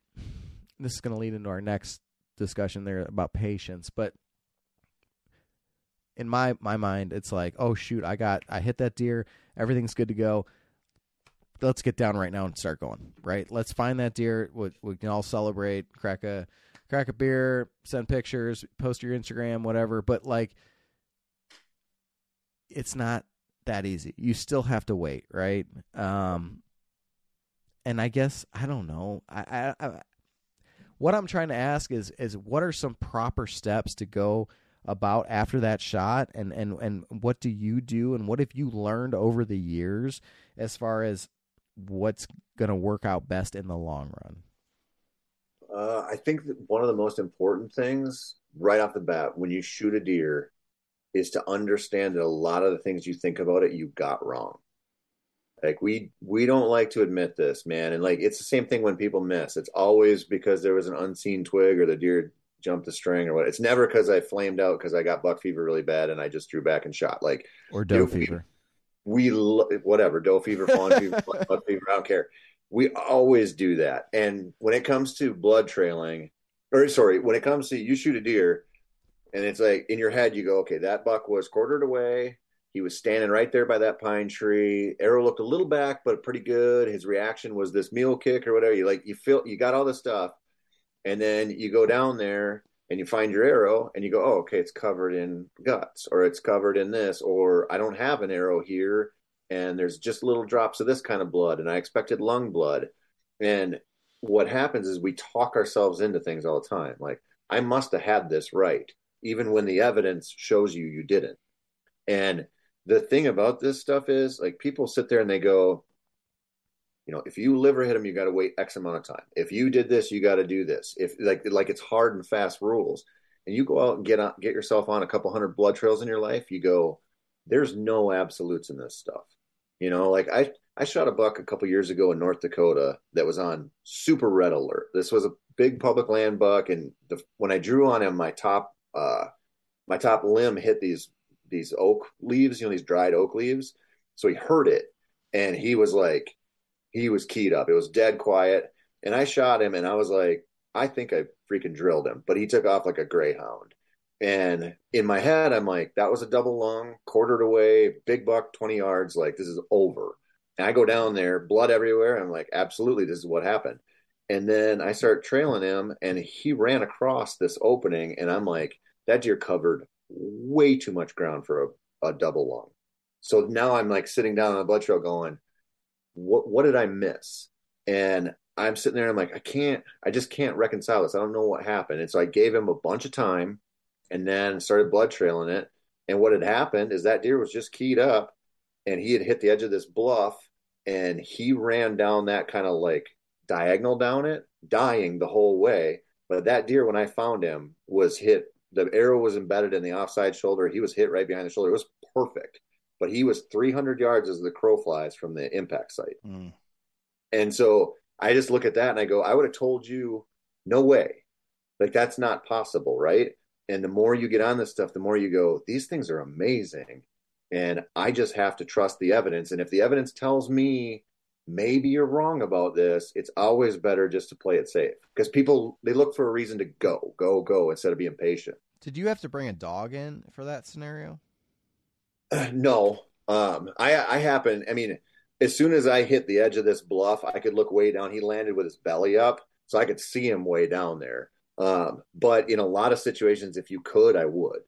this is going to lead into our next discussion there about patience but in my my mind it's like oh shoot i got i hit that deer everything's good to go let's get down right now and start going. Right, let's find that deer. We, we can all celebrate, crack a crack a beer, send pictures, post your Instagram, whatever. But like, it's not that easy. You still have to wait, right? Um, and I guess I don't know. I, I, I what I'm trying to ask is is what are some proper steps to go about after that shot and and and what do you do and what have you learned over the years as far as what's going to work out best in the long run? Uh, I think that one of the most important things right off the bat when you shoot a deer is to understand that a lot of the things you think about it you got wrong. Like we we don't like to admit this, man. And like it's the same thing when people miss. It's always because there was an unseen twig or the deer jumped the string or what. It's never because I flamed out because I got buck fever really bad and I just drew back and shot. Like or doe fever. We, we whatever doe fever, fawn fever, buck fever. I don't care. We always do that. And when it comes to blood trailing, or sorry, when it comes to you shoot a deer, and it's like in your head you go, okay, that buck was quartered away he was standing right there by that pine tree. Arrow looked a little back, but pretty good. His reaction was this mule kick or whatever. You like you feel you got all this stuff, and then you go down there and you find your arrow and you go, oh, okay, it's covered in guts or it's covered in this, or I don't have an arrow here and there's just little drops of this kind of blood and I expected lung blood. And what happens is we talk ourselves into things all the time. Like I must have had this right, even when the evidence shows you you didn't. And the thing about this stuff is like people sit there and they go, you know, if you liver hit them, you got to wait X amount of time. If you did this, you got to do this. If like like it's hard and fast rules, and you go out and get on, get yourself on a couple hundred blood trails in your life, you go, there's no absolutes in this stuff. You know, like I I shot a buck a couple years ago in North Dakota that was on super red alert. This was a big public land buck, and the, when I drew on him, my top uh my top limb hit these these oak leaves, you know, these dried oak leaves. So he heard it and he was like, he was keyed up. It was dead quiet. And I shot him and I was like, I think I freaking drilled him, but he took off like a greyhound. And in my head, I'm like, that was a double lung, quartered away, big buck, 20 yards. Like, this is over. And I go down there, blood everywhere. I'm like, absolutely, this is what happened. And then I start trailing him, and he ran across this opening. And I'm like, that deer covered way too much ground for a, a double lung. So now I'm like sitting down on the blood trail going, what what did I miss? And I'm sitting there and I'm like, I can't, I just can't reconcile this. I don't know what happened. And so I gave him a bunch of time and then started blood trailing it. And what had happened is that deer was just keyed up and he had hit the edge of this bluff and he ran down that kind of like diagonal down it, dying the whole way. But that deer, when I found him, was hit the arrow was embedded in the offside shoulder. He was hit right behind the shoulder. It was perfect, but he was 300 yards as the crow flies from the impact site. Mm. And so I just look at that and I go, I would have told you, no way. Like that's not possible, right? And the more you get on this stuff, the more you go, these things are amazing. And I just have to trust the evidence. And if the evidence tells me maybe you're wrong about this, it's always better just to play it safe because people they look for a reason to go, go, go instead of being patient. Did you have to bring a dog in for that scenario? no, um, I I happen. I mean, as soon as I hit the edge of this bluff, I could look way down. He landed with his belly up, so I could see him way down there. Um, but in a lot of situations, if you could, I would.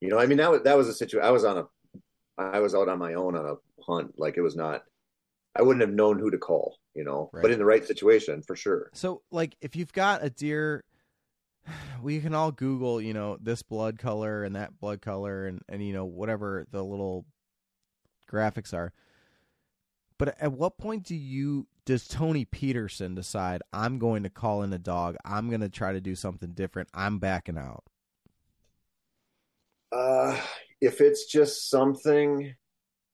You know, I mean that was that was a situation. I was on a, I was out on my own on a hunt. Like it was not I wouldn't have known who to call, you know, right. but in the right situation for sure. So, like, if you've got a deer, we can all Google, you know, this blood color and that blood color and, and, you know, whatever the little graphics are. But at what point do you, does Tony Peterson decide, I'm going to call in a dog, I'm going to try to do something different, I'm backing out? Uh, if it's just something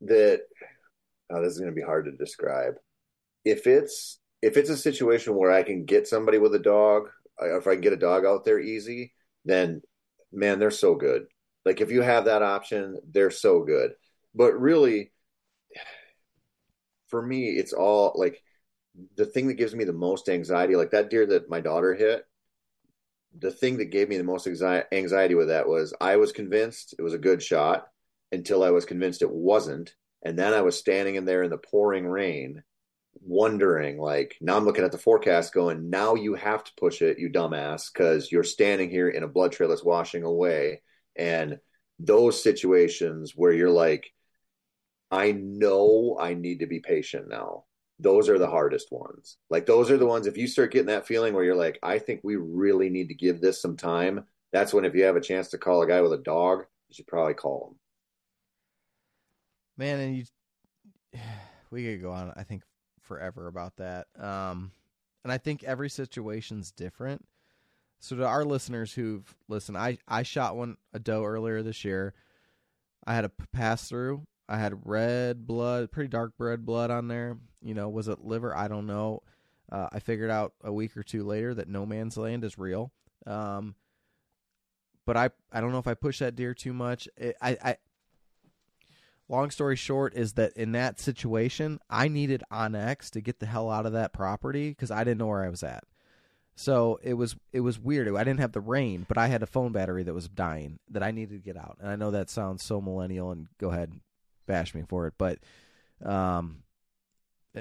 that oh, this is going to be hard to describe. If it's if it's a situation where I can get somebody with a dog, if I can get a dog out there easy, then man, they're so good. Like if you have that option, they're so good. But really, for me, it's all like the thing that gives me the most anxiety, like that deer that my daughter hit. The thing that gave me the most anxiety with that was I was convinced it was a good shot until I was convinced it wasn't, and then I was standing in there in the pouring rain, wondering, like, now I'm looking at the forecast going, now you have to push it, you dumbass, because you're standing here in a blood trail that's washing away. And those situations where you're like, I know I need to be patient now. Those are the hardest ones. Like, those are the ones, if you start getting that feeling where you're like, I think we really need to give this some time, that's when, if you have a chance to call a guy with a dog, you should probably call him man, and you, we could go on. I think forever about that. Um, and I think every situation's different. So to our listeners who've listened, I I shot one a doe earlier this year. I had a pass through. I had red blood, pretty dark red blood on there. You know, was it liver? I don't know. Uh, I figured out a week or two later that no man's land is real. Um, but I I don't know if I pushed that deer too much. It, I, I long story short is that in that situation, I needed onX to get the hell out of that property because I didn't know where I was at. So it was it was weird. I didn't have the rain, but I had a phone battery that was dying that I needed to get out. And I know that sounds so millennial, and go ahead bash me for it, but um, uh,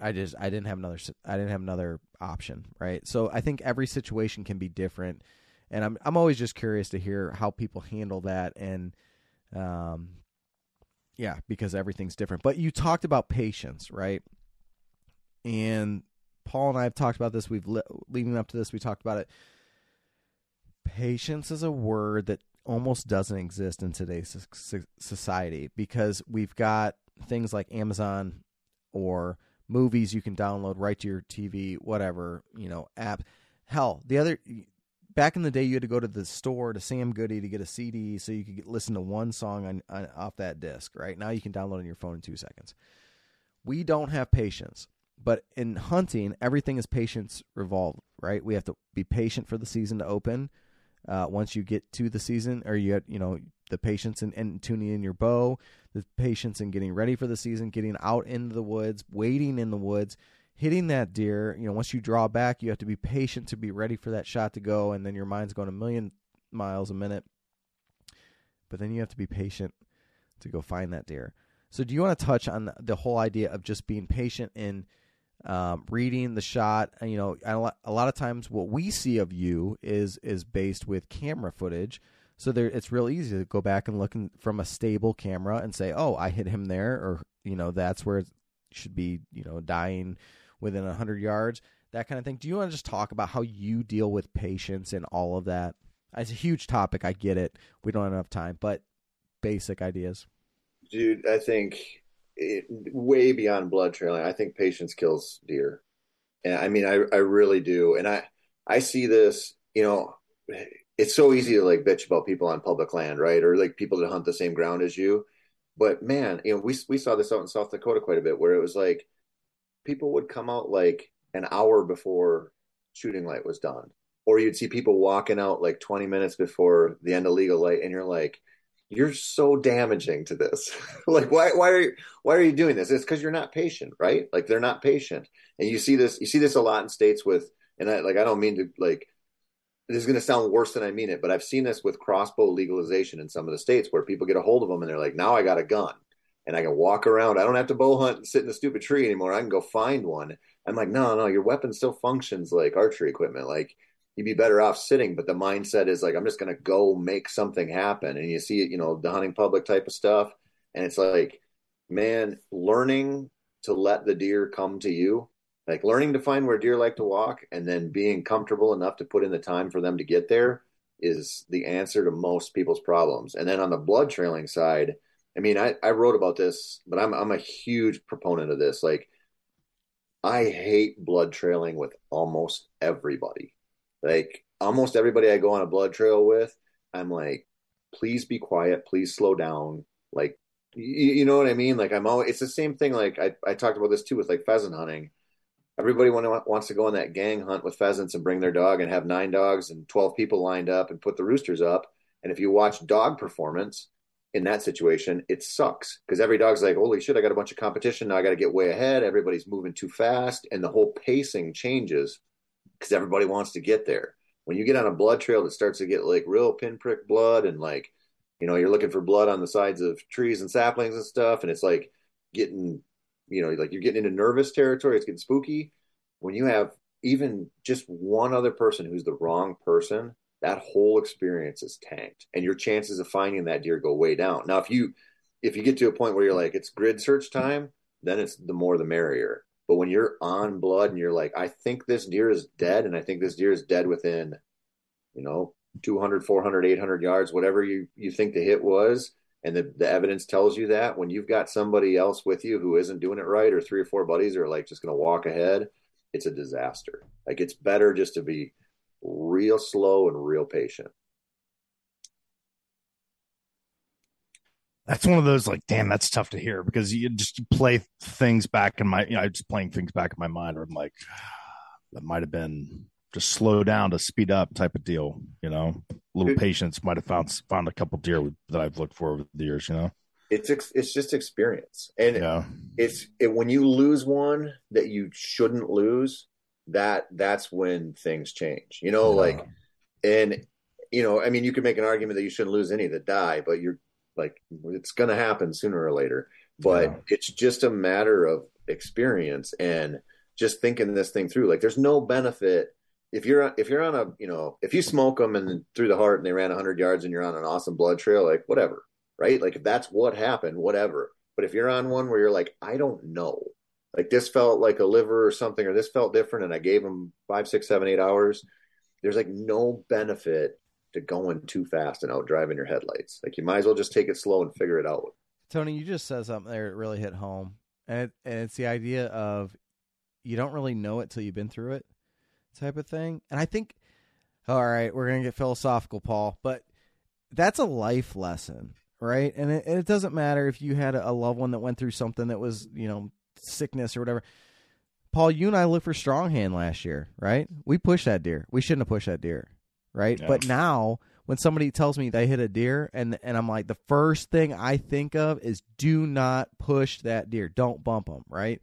I just I didn't have another I didn't have another option, right? So I think every situation can be different, and I'm I'm always just curious to hear how people handle that, and um, yeah, because everything's different. But you talked about patience, right? And Paul and I have talked about this. We've leading up to this, we talked about it. Patience is a word that almost doesn't exist in today's society because we've got things like Amazon or movies you can download right to your TV, whatever, you know, app. Hell, the other back in the day, you had to go to the store to Sam Goody to get a CD so you could get, listen to one song on, on, off that disc. Right now, you can download on your phone in two seconds. We don't have patience, but in hunting, everything is patience revolved. Right, we have to be patient for the season to open. Uh, once you get to the season, or you you know the patience in, in tuning in your bow, the patience in getting ready for the season, getting out into the woods, waiting in the woods, hitting that deer, you know, once you draw back, you have to be patient to be ready for that shot to go, and then your mind's going a million miles a minute. But then you have to be patient to go find that deer. So, do you want to touch on the whole idea of just being patient in um, reading the shot? You know, a lot of times what we see of you is is based with camera footage. So there, it's real easy to go back and look in, from a stable camera and say, "Oh, I hit him there," or you know, that's where it should be. You know, dying within 100 yards, that kind of thing. Do you want to just talk about how you deal with patience and all of that? It's a huge topic. I get it. We don't have enough time, but basic ideas. Dude, I think it, way beyond blood trailing, I think patience kills deer. And I mean, I, I really do. And I, I see this, you know, it's so easy to like bitch about people on public land, right? Or like people that hunt the same ground as you. But man, you know, we, we saw this out in South Dakota quite a bit where it was like, people would come out like an hour before shooting light was done or you'd see people walking out like 20 minutes before the end of legal light and you're like you're so damaging to this. Like why why are you why are you doing this? It's because you're not patient right? Like they're not patient. And you see this you see this a lot in states with and i like i don't mean to like this is going to sound worse than i mean it but i've seen this with crossbow legalization in some of the states where people get a hold of them and they're like now i got a gun and I can walk around. I don't have to bow hunt and sit in a stupid tree anymore. I can go find one. I'm like, no, no, your weapon still functions like archery equipment. Like you'd be better off sitting, but the mindset is like, I'm just going to go make something happen. And you see it, you know, the hunting public type of stuff. And it's like, man, learning to let the deer come to you, like learning to find where deer like to walk and then being comfortable enough to put in the time for them to get there is the answer to most people's problems. And then on the blood trailing side, I mean, I, I wrote about this, but I'm I'm a huge proponent of this. Like, I hate blood trailing with almost everybody. Like, almost everybody I go on a blood trail with, I'm like, please be quiet, please slow down. Like, you, you know what I mean? Like, I'm always, it's the same thing. Like, I, I talked about this too with like pheasant hunting. Everybody want, wants to go on that gang hunt with pheasants and bring their dog and have nine dogs and 12 people lined up and put the roosters up. And if you watch dog performance, in that situation, it sucks because every dog's like, holy shit, I got a bunch of competition. Now I got to get way ahead. Everybody's moving too fast. And the whole pacing changes because everybody wants to get there. When you get on a blood trail that starts to get like real pinprick blood and like, you know, you're looking for blood on the sides of trees and saplings and stuff. And it's like getting, you know, like you're getting into nervous territory. It's getting spooky. When you have even just one other person who's the wrong person that whole experience is tanked and your chances of finding that deer go way down now if you if you get to a point where you're like it's grid search time then it's the more the merrier but when you're on blood and you're like i think this deer is dead and i think this deer is dead within you know 200 400 800 yards whatever you you think the hit was and the, the evidence tells you that when you've got somebody else with you who isn't doing it right or three or four buddies are like just going to walk ahead it's a disaster. Like it's better just to be real slow and real patient. That's one of those like, damn, that's tough to hear because you just play things back in my, you know, I'm just playing things back in my mind, or I'm like, that might have been just slow down to speed up type of deal. You know, a little patience might have found found a couple deer that I've looked for over the years. You know, It's ex- it's just experience, and yeah, it's it, when you lose one that you shouldn't lose. That that's when things change. You know, Yeah. like and you know, I mean, you could make an argument that you shouldn't lose any that die, but you're like, it's going to happen sooner or later. But Yeah. it's just a matter of experience and just thinking this thing through. Like, there's no benefit if you're if you're on a you know if you smoke them and through the heart and they ran 100 yards and you're on an awesome blood trail, like whatever, right? Like if that's what happened, whatever. But if you're on one where you're like, I don't know, like this felt like a liver or something, or this felt different, and I gave them five, six, seven, eight hours. There's like no benefit to going too fast and out driving your headlights. Like you might as well just take it slow and figure it out. Tony, you just said something there that really hit home, and it, and it's the idea of you don't really know it till you've been through it, type of thing. And I think, all right, we're gonna get philosophical, Paul, but that's a life lesson, right? And it, and it doesn't matter if you had a loved one that went through something that was, you know, sickness or whatever. Paul, you and I looked for strong hand last year, right? We pushed that deer. We shouldn't have pushed that deer, right? Yeah. But now when somebody tells me they hit a deer and and I'm like the first thing I think of is do not push that deer. Don't bump them, right?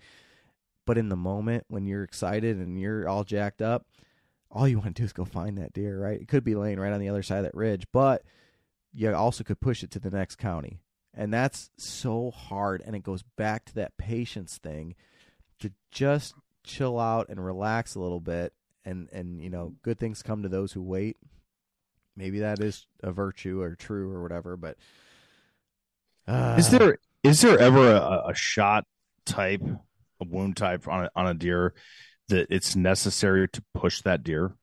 But in the moment when you're excited and you're all jacked up, all you want to do is go find that deer, right? It could be laying right on the other side of that ridge, but you also could push it to the next county. And that's so hard and it goes back to that patience thing to just chill out and relax a little bit and and you know good things come to those who wait. Maybe that is a virtue or true or whatever but uh, is there is there ever a, a shot type, a wound type on a, on a deer that it's necessary to push that deer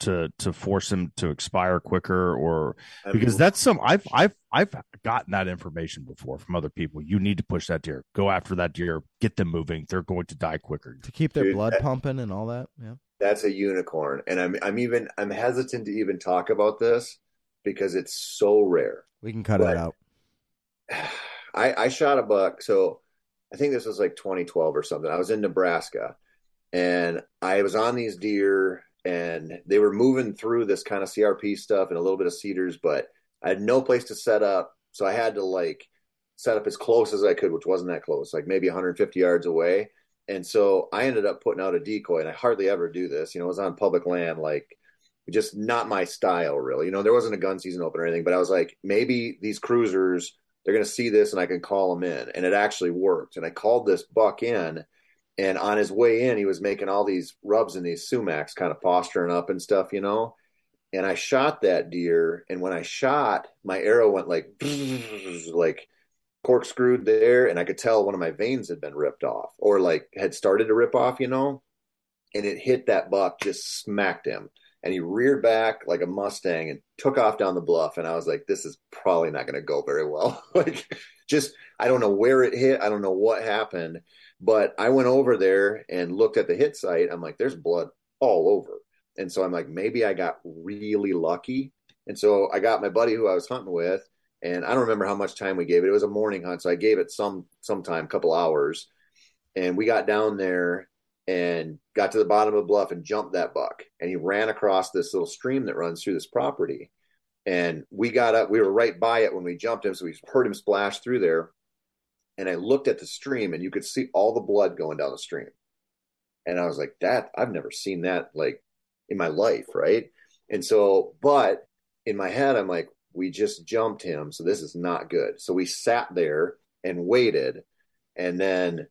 to to force him to expire quicker or I because mean, that's some I've I've I've gotten that information before from other people. You need to push that deer. Go after that deer. Get them moving. They're going to die quicker. to keep their Dude, blood that- pumping and all that yeah that's a unicorn, and I'm I'm even I'm hesitant to even talk about this because it's so rare. we can cut But- it out I, I shot a buck. So I think this was like 2012 or something. I was in Nebraska and I was on these deer and they were moving through this kind of CRP stuff and a little bit of cedars, but I had no place to set up. So I had to like set up as close as I could, which wasn't that close, like maybe 150 yards away. And so I ended up putting out a decoy and I hardly ever do this. You know, it was on public land, like just not my style really. You know, there wasn't a gun season open or anything, but I was like, maybe these cruisers they're going to see this and I can call them in. And it actually worked. And I called this buck in. And on his way in, he was making all these rubs in these sumacs, kind of posturing up and stuff, you know. And I shot that deer. And when I shot, my arrow went like, like corkscrewed there. And I could tell one of my vanes had been ripped off or like had started to rip off, you know. And it hit that buck, just smacked him and he reared back like a Mustang and took off down the bluff. And I was like, this is probably not going to go very well. like, just, I don't know where it hit. I don't know what happened. But I went over there and looked at the hit site. I'm like, there's blood all over. And so I'm like, maybe I got really lucky. And so I got my buddy who I was hunting with, and I don't remember how much time we gave it. It was a morning hunt, so I gave it some some time, couple hours. And we got down there and got to the bottom of the bluff and jumped that buck. And he ran across this little stream that runs through this property. And we got up, we were right by it when we jumped him. So we heard him splash through there. And I looked at the stream and you could see all the blood going down the stream. And I was like, that, I've never seen that like in my life. Right. And so, but in my head, I'm like, we just jumped him. So this is not good. So we sat there and waited. And then,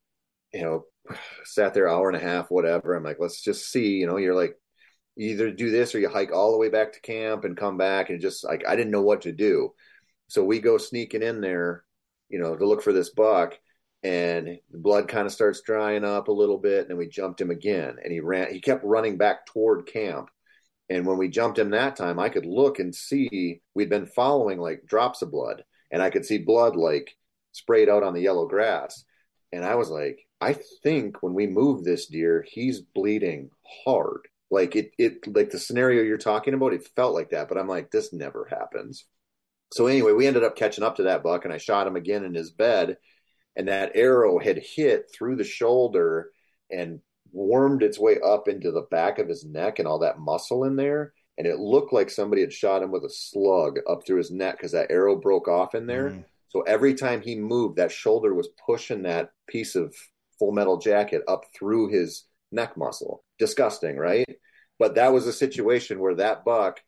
you know, sat there hour and a half, whatever. I'm like, let's just see, you know, you're like, either do this or you hike all the way back to camp and come back and just like, I didn't know what to do. So we go sneaking in there, you know, to look for this buck and the blood kind of starts drying up a little bit. And then we jumped him again and he ran, he kept running back toward camp. And when we jumped him that time, I could look and see we'd been following like drops of blood and I could see blood like sprayed out on the yellow grass. And I was like, I think when we move this deer, he's bleeding hard. Like it, it, like the scenario you're talking about, it felt like that. But I'm like, this never happens. So anyway, we ended up catching up to that buck, and I shot him again in his bed, and that arrow had hit through the shoulder and wormed its way up into the back of his neck and all that muscle in there. And it looked like somebody had shot him with a slug up through his neck because that arrow broke off in there. Mm. So every time he moved, that shoulder was pushing that piece of full metal jacket up through his neck muscle. Disgusting, right? But that was a situation where that buck,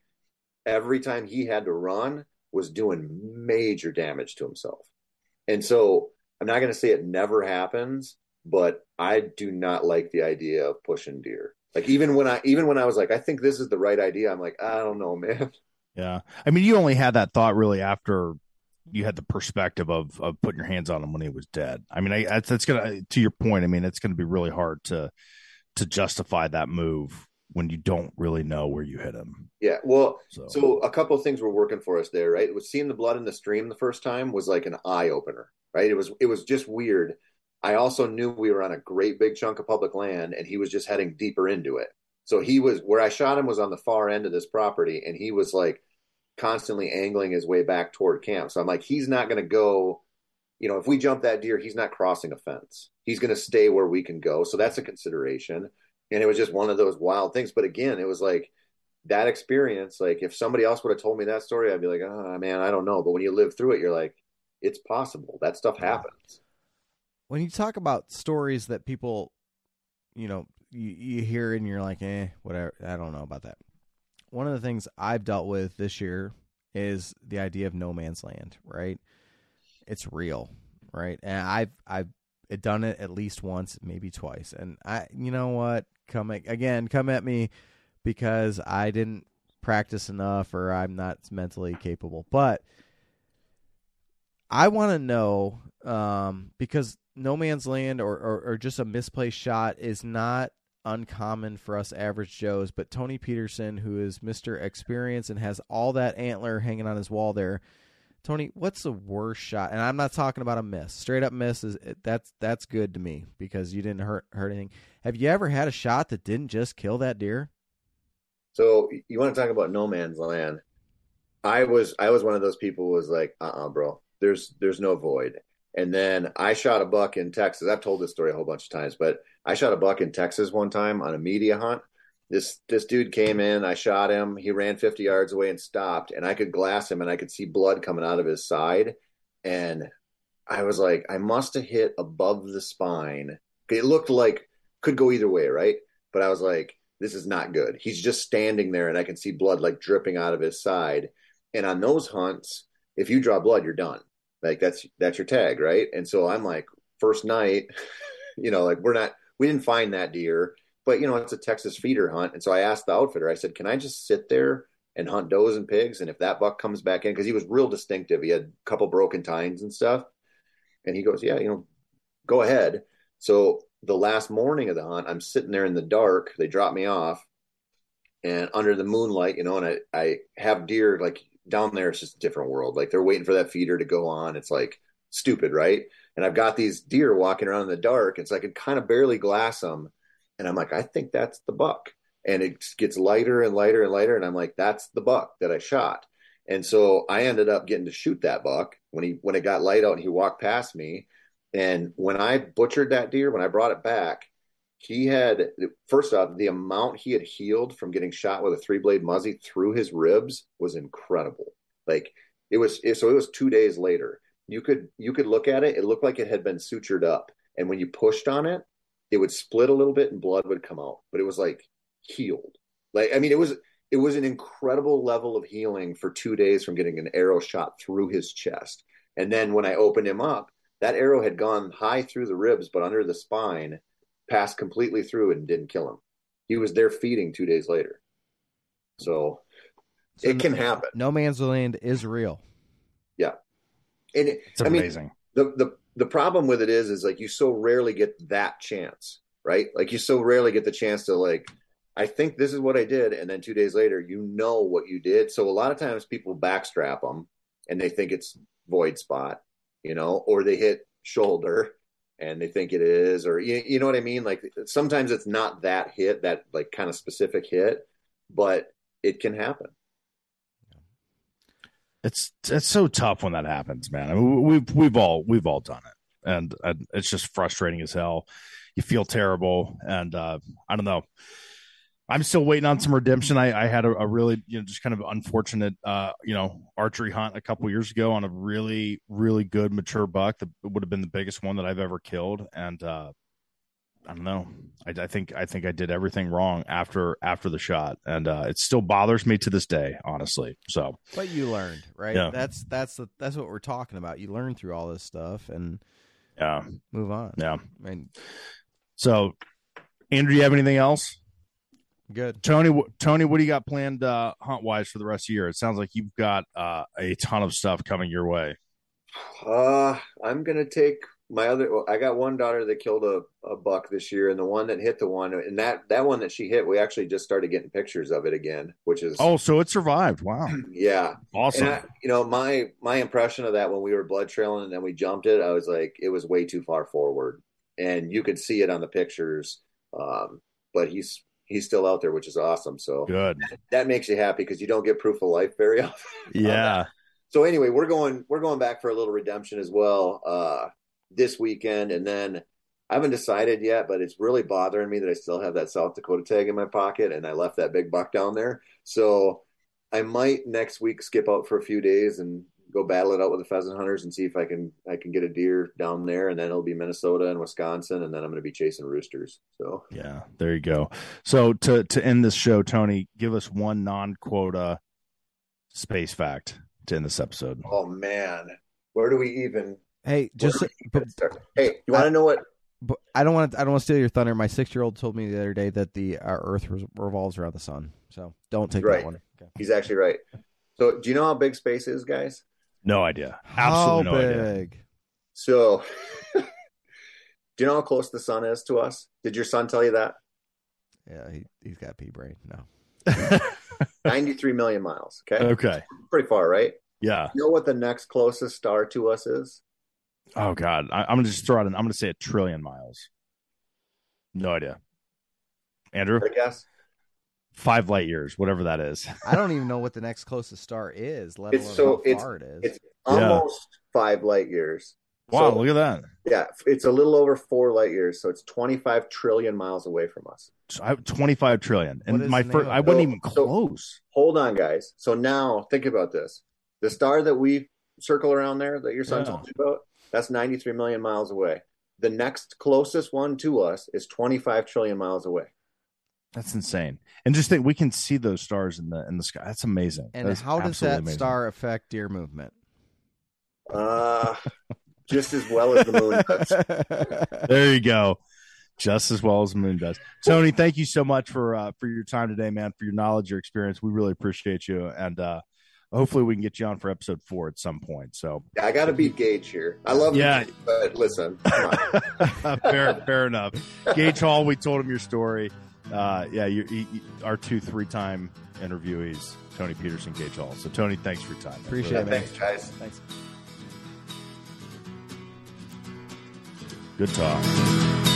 every time he had to run, was doing major damage to himself. And so I'm not going to say it never happens, but I do not like the idea of pushing deer. Like even when I even when I was like, I think this is the right idea, I'm like, I don't know, man. Yeah. I mean, you only had that thought really after you had the perspective of of putting your hands on him when he was dead. I mean, I, that's, that's gonna to your point. I mean, it's gonna be really hard to to justify that move when you don't really know where you hit him. Yeah, well, so, so a couple of things were working for us there, right? It was seeing the blood in the stream the first time was like an eye opener, right? It was it was just weird. I also knew we were on a great big chunk of public land, and he was just heading deeper into it. So he was where I shot him was on the far end of this property, and he was like constantly angling his way back toward camp. So I'm like, he's not going to go. You know, if we jump that deer, he's not crossing a fence. He's going to stay where we can go. So that's a consideration and it was just one of those wild things. But again, it was like that experience. Like if somebody else would have told me that story, I'd be like, oh man, I don't know. But when you live through it, you're like, it's possible. That stuff happens. When you talk about stories that people, you know, you, you hear and you're like, eh, whatever. I don't know about that. One of the things I've dealt with this year is the idea of no man's land, right? It's real, right? And I've I've done it at least once, maybe twice. And I, you know what? Come at, again, come at me because I didn't practice enough or I'm not mentally capable. But I want to know um, because no man's land or, or, or just a misplaced shot is not uncommon for us average Joes. But Tony Peterson, who is Mr. Experience and has all that antler hanging on his wall there, Tony, what's the worst shot? And I'm not talking about a miss. Straight up miss is that's that's good to me because you didn't hurt hurt anything. Have you ever had a shot that didn't just kill that deer? So you want to talk about no man's land? I was I was one of those people who was like, uh uh-uh, uh bro. There's there's no void. And then I shot a buck in Texas. I've told this story a whole bunch of times, but I shot a buck in Texas one time on a media hunt this this dude came in i shot him he ran 50 yards away and stopped and i could glass him and i could see blood coming out of his side and i was like i must have hit above the spine. It looked like could go either way right? But i was like this is not good. He's just standing there and i can see blood like dripping out of his side. And on those hunts if you draw blood you're done. Like that's that's your tag right? And so i'm like first night you know like we're not we didn't find that deer but you know it's a Texas feeder hunt, and so I asked the outfitter. I said, "Can I just sit there and hunt does and pigs? And if that buck comes back in, because he was real distinctive, he had a couple broken tines and stuff." And he goes, "Yeah, you know, go ahead." So the last morning of the hunt, I'm sitting there in the dark. They drop me off, and under the moonlight, you know, and I I have deer like down there. It's just a different world. Like they're waiting for that feeder to go on. It's like stupid, right? And I've got these deer walking around in the dark. It's like I can kind of barely glass them and I'm like, I think that's the buck. And it gets lighter and lighter and lighter. And I'm like, that's the buck that I shot. And so I ended up getting to shoot that buck when he when it got light out and he walked past me. And when I butchered that deer, when I brought it back, he had first off the amount he had healed from getting shot with a three blade muzzy through his ribs was incredible. Like it was so it was two days later. You could you could look at it, it looked like it had been sutured up. And when you pushed on it, it would split a little bit and blood would come out, but it was like healed. Like I mean, it was it was an incredible level of healing for two days from getting an arrow shot through his chest. And then when I opened him up, that arrow had gone high through the ribs, but under the spine, passed completely through and didn't kill him. He was there feeding two days later. So, so it can happen. No man's land is real. Yeah. And it, it's amazing. I mean, the, the the problem with it is is like you so rarely get that chance right like you so rarely get the chance to like i think this is what i did and then two days later you know what you did so a lot of times people backstrap them and they think it's void spot you know or they hit shoulder and they think it is, or you, you know what I mean? Like sometimes it's not that hit, that like kind of specific hit, but it can happen. It's it's so tough when that happens, man. I mean, we've we've all we've all done it, and, and it's just frustrating as hell. You feel terrible, and uh, I don't know. I'm still waiting on some redemption. I, I had a, a, really, you know, just kind of unfortunate, uh, you know, archery hunt a couple years ago on a really, really good mature buck that would have been the biggest one that I've ever killed. And uh, I don't know. I, I, think I think I did everything wrong after after the shot, and uh, it still bothers me to this day, honestly. So, but you learned, right? Yeah. That's that's the, that's what we're talking about. You learn through all this stuff and yeah, move on. Yeah. I mean, so, Andrew, you have anything else? Good, Tony. Tony, what do you got planned uh, hunt wise for the rest of the year? It sounds like you've got uh, a ton of stuff coming your way. Uh, I'm gonna take my other. I got one daughter that killed a, a buck this year, and the one that hit the one, and that that one that she hit, we actually just started getting pictures of it again, which is oh, so it survived. Wow, yeah, awesome. I, you know, my my impression of that when we were blood trailing and then we jumped it, I was like, it was way too far forward, and you could see it on the pictures. Um, but he's he's still out there, which is awesome. So good. That makes you happy because you don't get proof of life very often. Yeah. so anyway, we're going we're going back for a little redemption as well uh, this weekend, and then I haven't decided yet, but it's really bothering me that I still have that South Dakota tag in my pocket, and I left that big buck down there. So I might next week skip out for a few days and go battle it out with the pheasant hunters and see if I can I can get a deer down there, and then it'll be Minnesota and Wisconsin, and then I'm going to be chasing roosters. So yeah, there you go. So to to end this show, Tony, give us one non quota space fact to end this episode. Oh man, where do we even? Hey, just but, hey, you want to know what? But I don't want to. I don't want to steal your thunder. My six-year-old told me the other day that the our Earth revolves around the sun. So don't take right. that one. Okay. He's actually right. So, do you know how big space is, guys? No idea. Absolutely how no big? idea. So, do you know how close the sun is to us? Did your son tell you that? Yeah, he he's got pea brain. No. 93 million miles. Okay. Okay. Pretty far, right? Yeah. You know what the next closest star to us is? Oh God, I, am gonna just throw out. An, I'm gonna say a trillion miles. No idea. Andrew, I guess five light years, whatever that is. I don't even know what the next closest star is, let It's alone so- how it's- far it is. it's almost five light years. Wow, So, look at that. yeah, it's a little over four light years, so it's 25 trillion miles away from us. I- 25 trillion, and my first, I it? wasn't So- even so- close. Hold on, guys. So now think about this: the star that we circle around there that your son Yeah. told you about, that's 93 million miles away. The next closest one to us is 25 trillion miles away. That's insane. And just think, we can see those stars in the in the sky. That's amazing. and That is how does that amazing. star affect deer movement? Uh, just as well as the moon does. There you go. Just as well as the moon does. Tony, thank you so much for uh, for your time today, man. For your knowledge, your experience, we really appreciate you. And uh, hopefully, we can get you on for episode four at some point. So, yeah, I got to beat Gage here. I love Yeah. him, but listen, fair, fair enough. Gage Hall, we told him your story. Uh, yeah, you, you, our two three time interviewees, Tony Peterson, Gage Hall. So, Tony, thanks for your time. Appreciate Yeah, it, man. thanks, guys. Thanks. Good talk.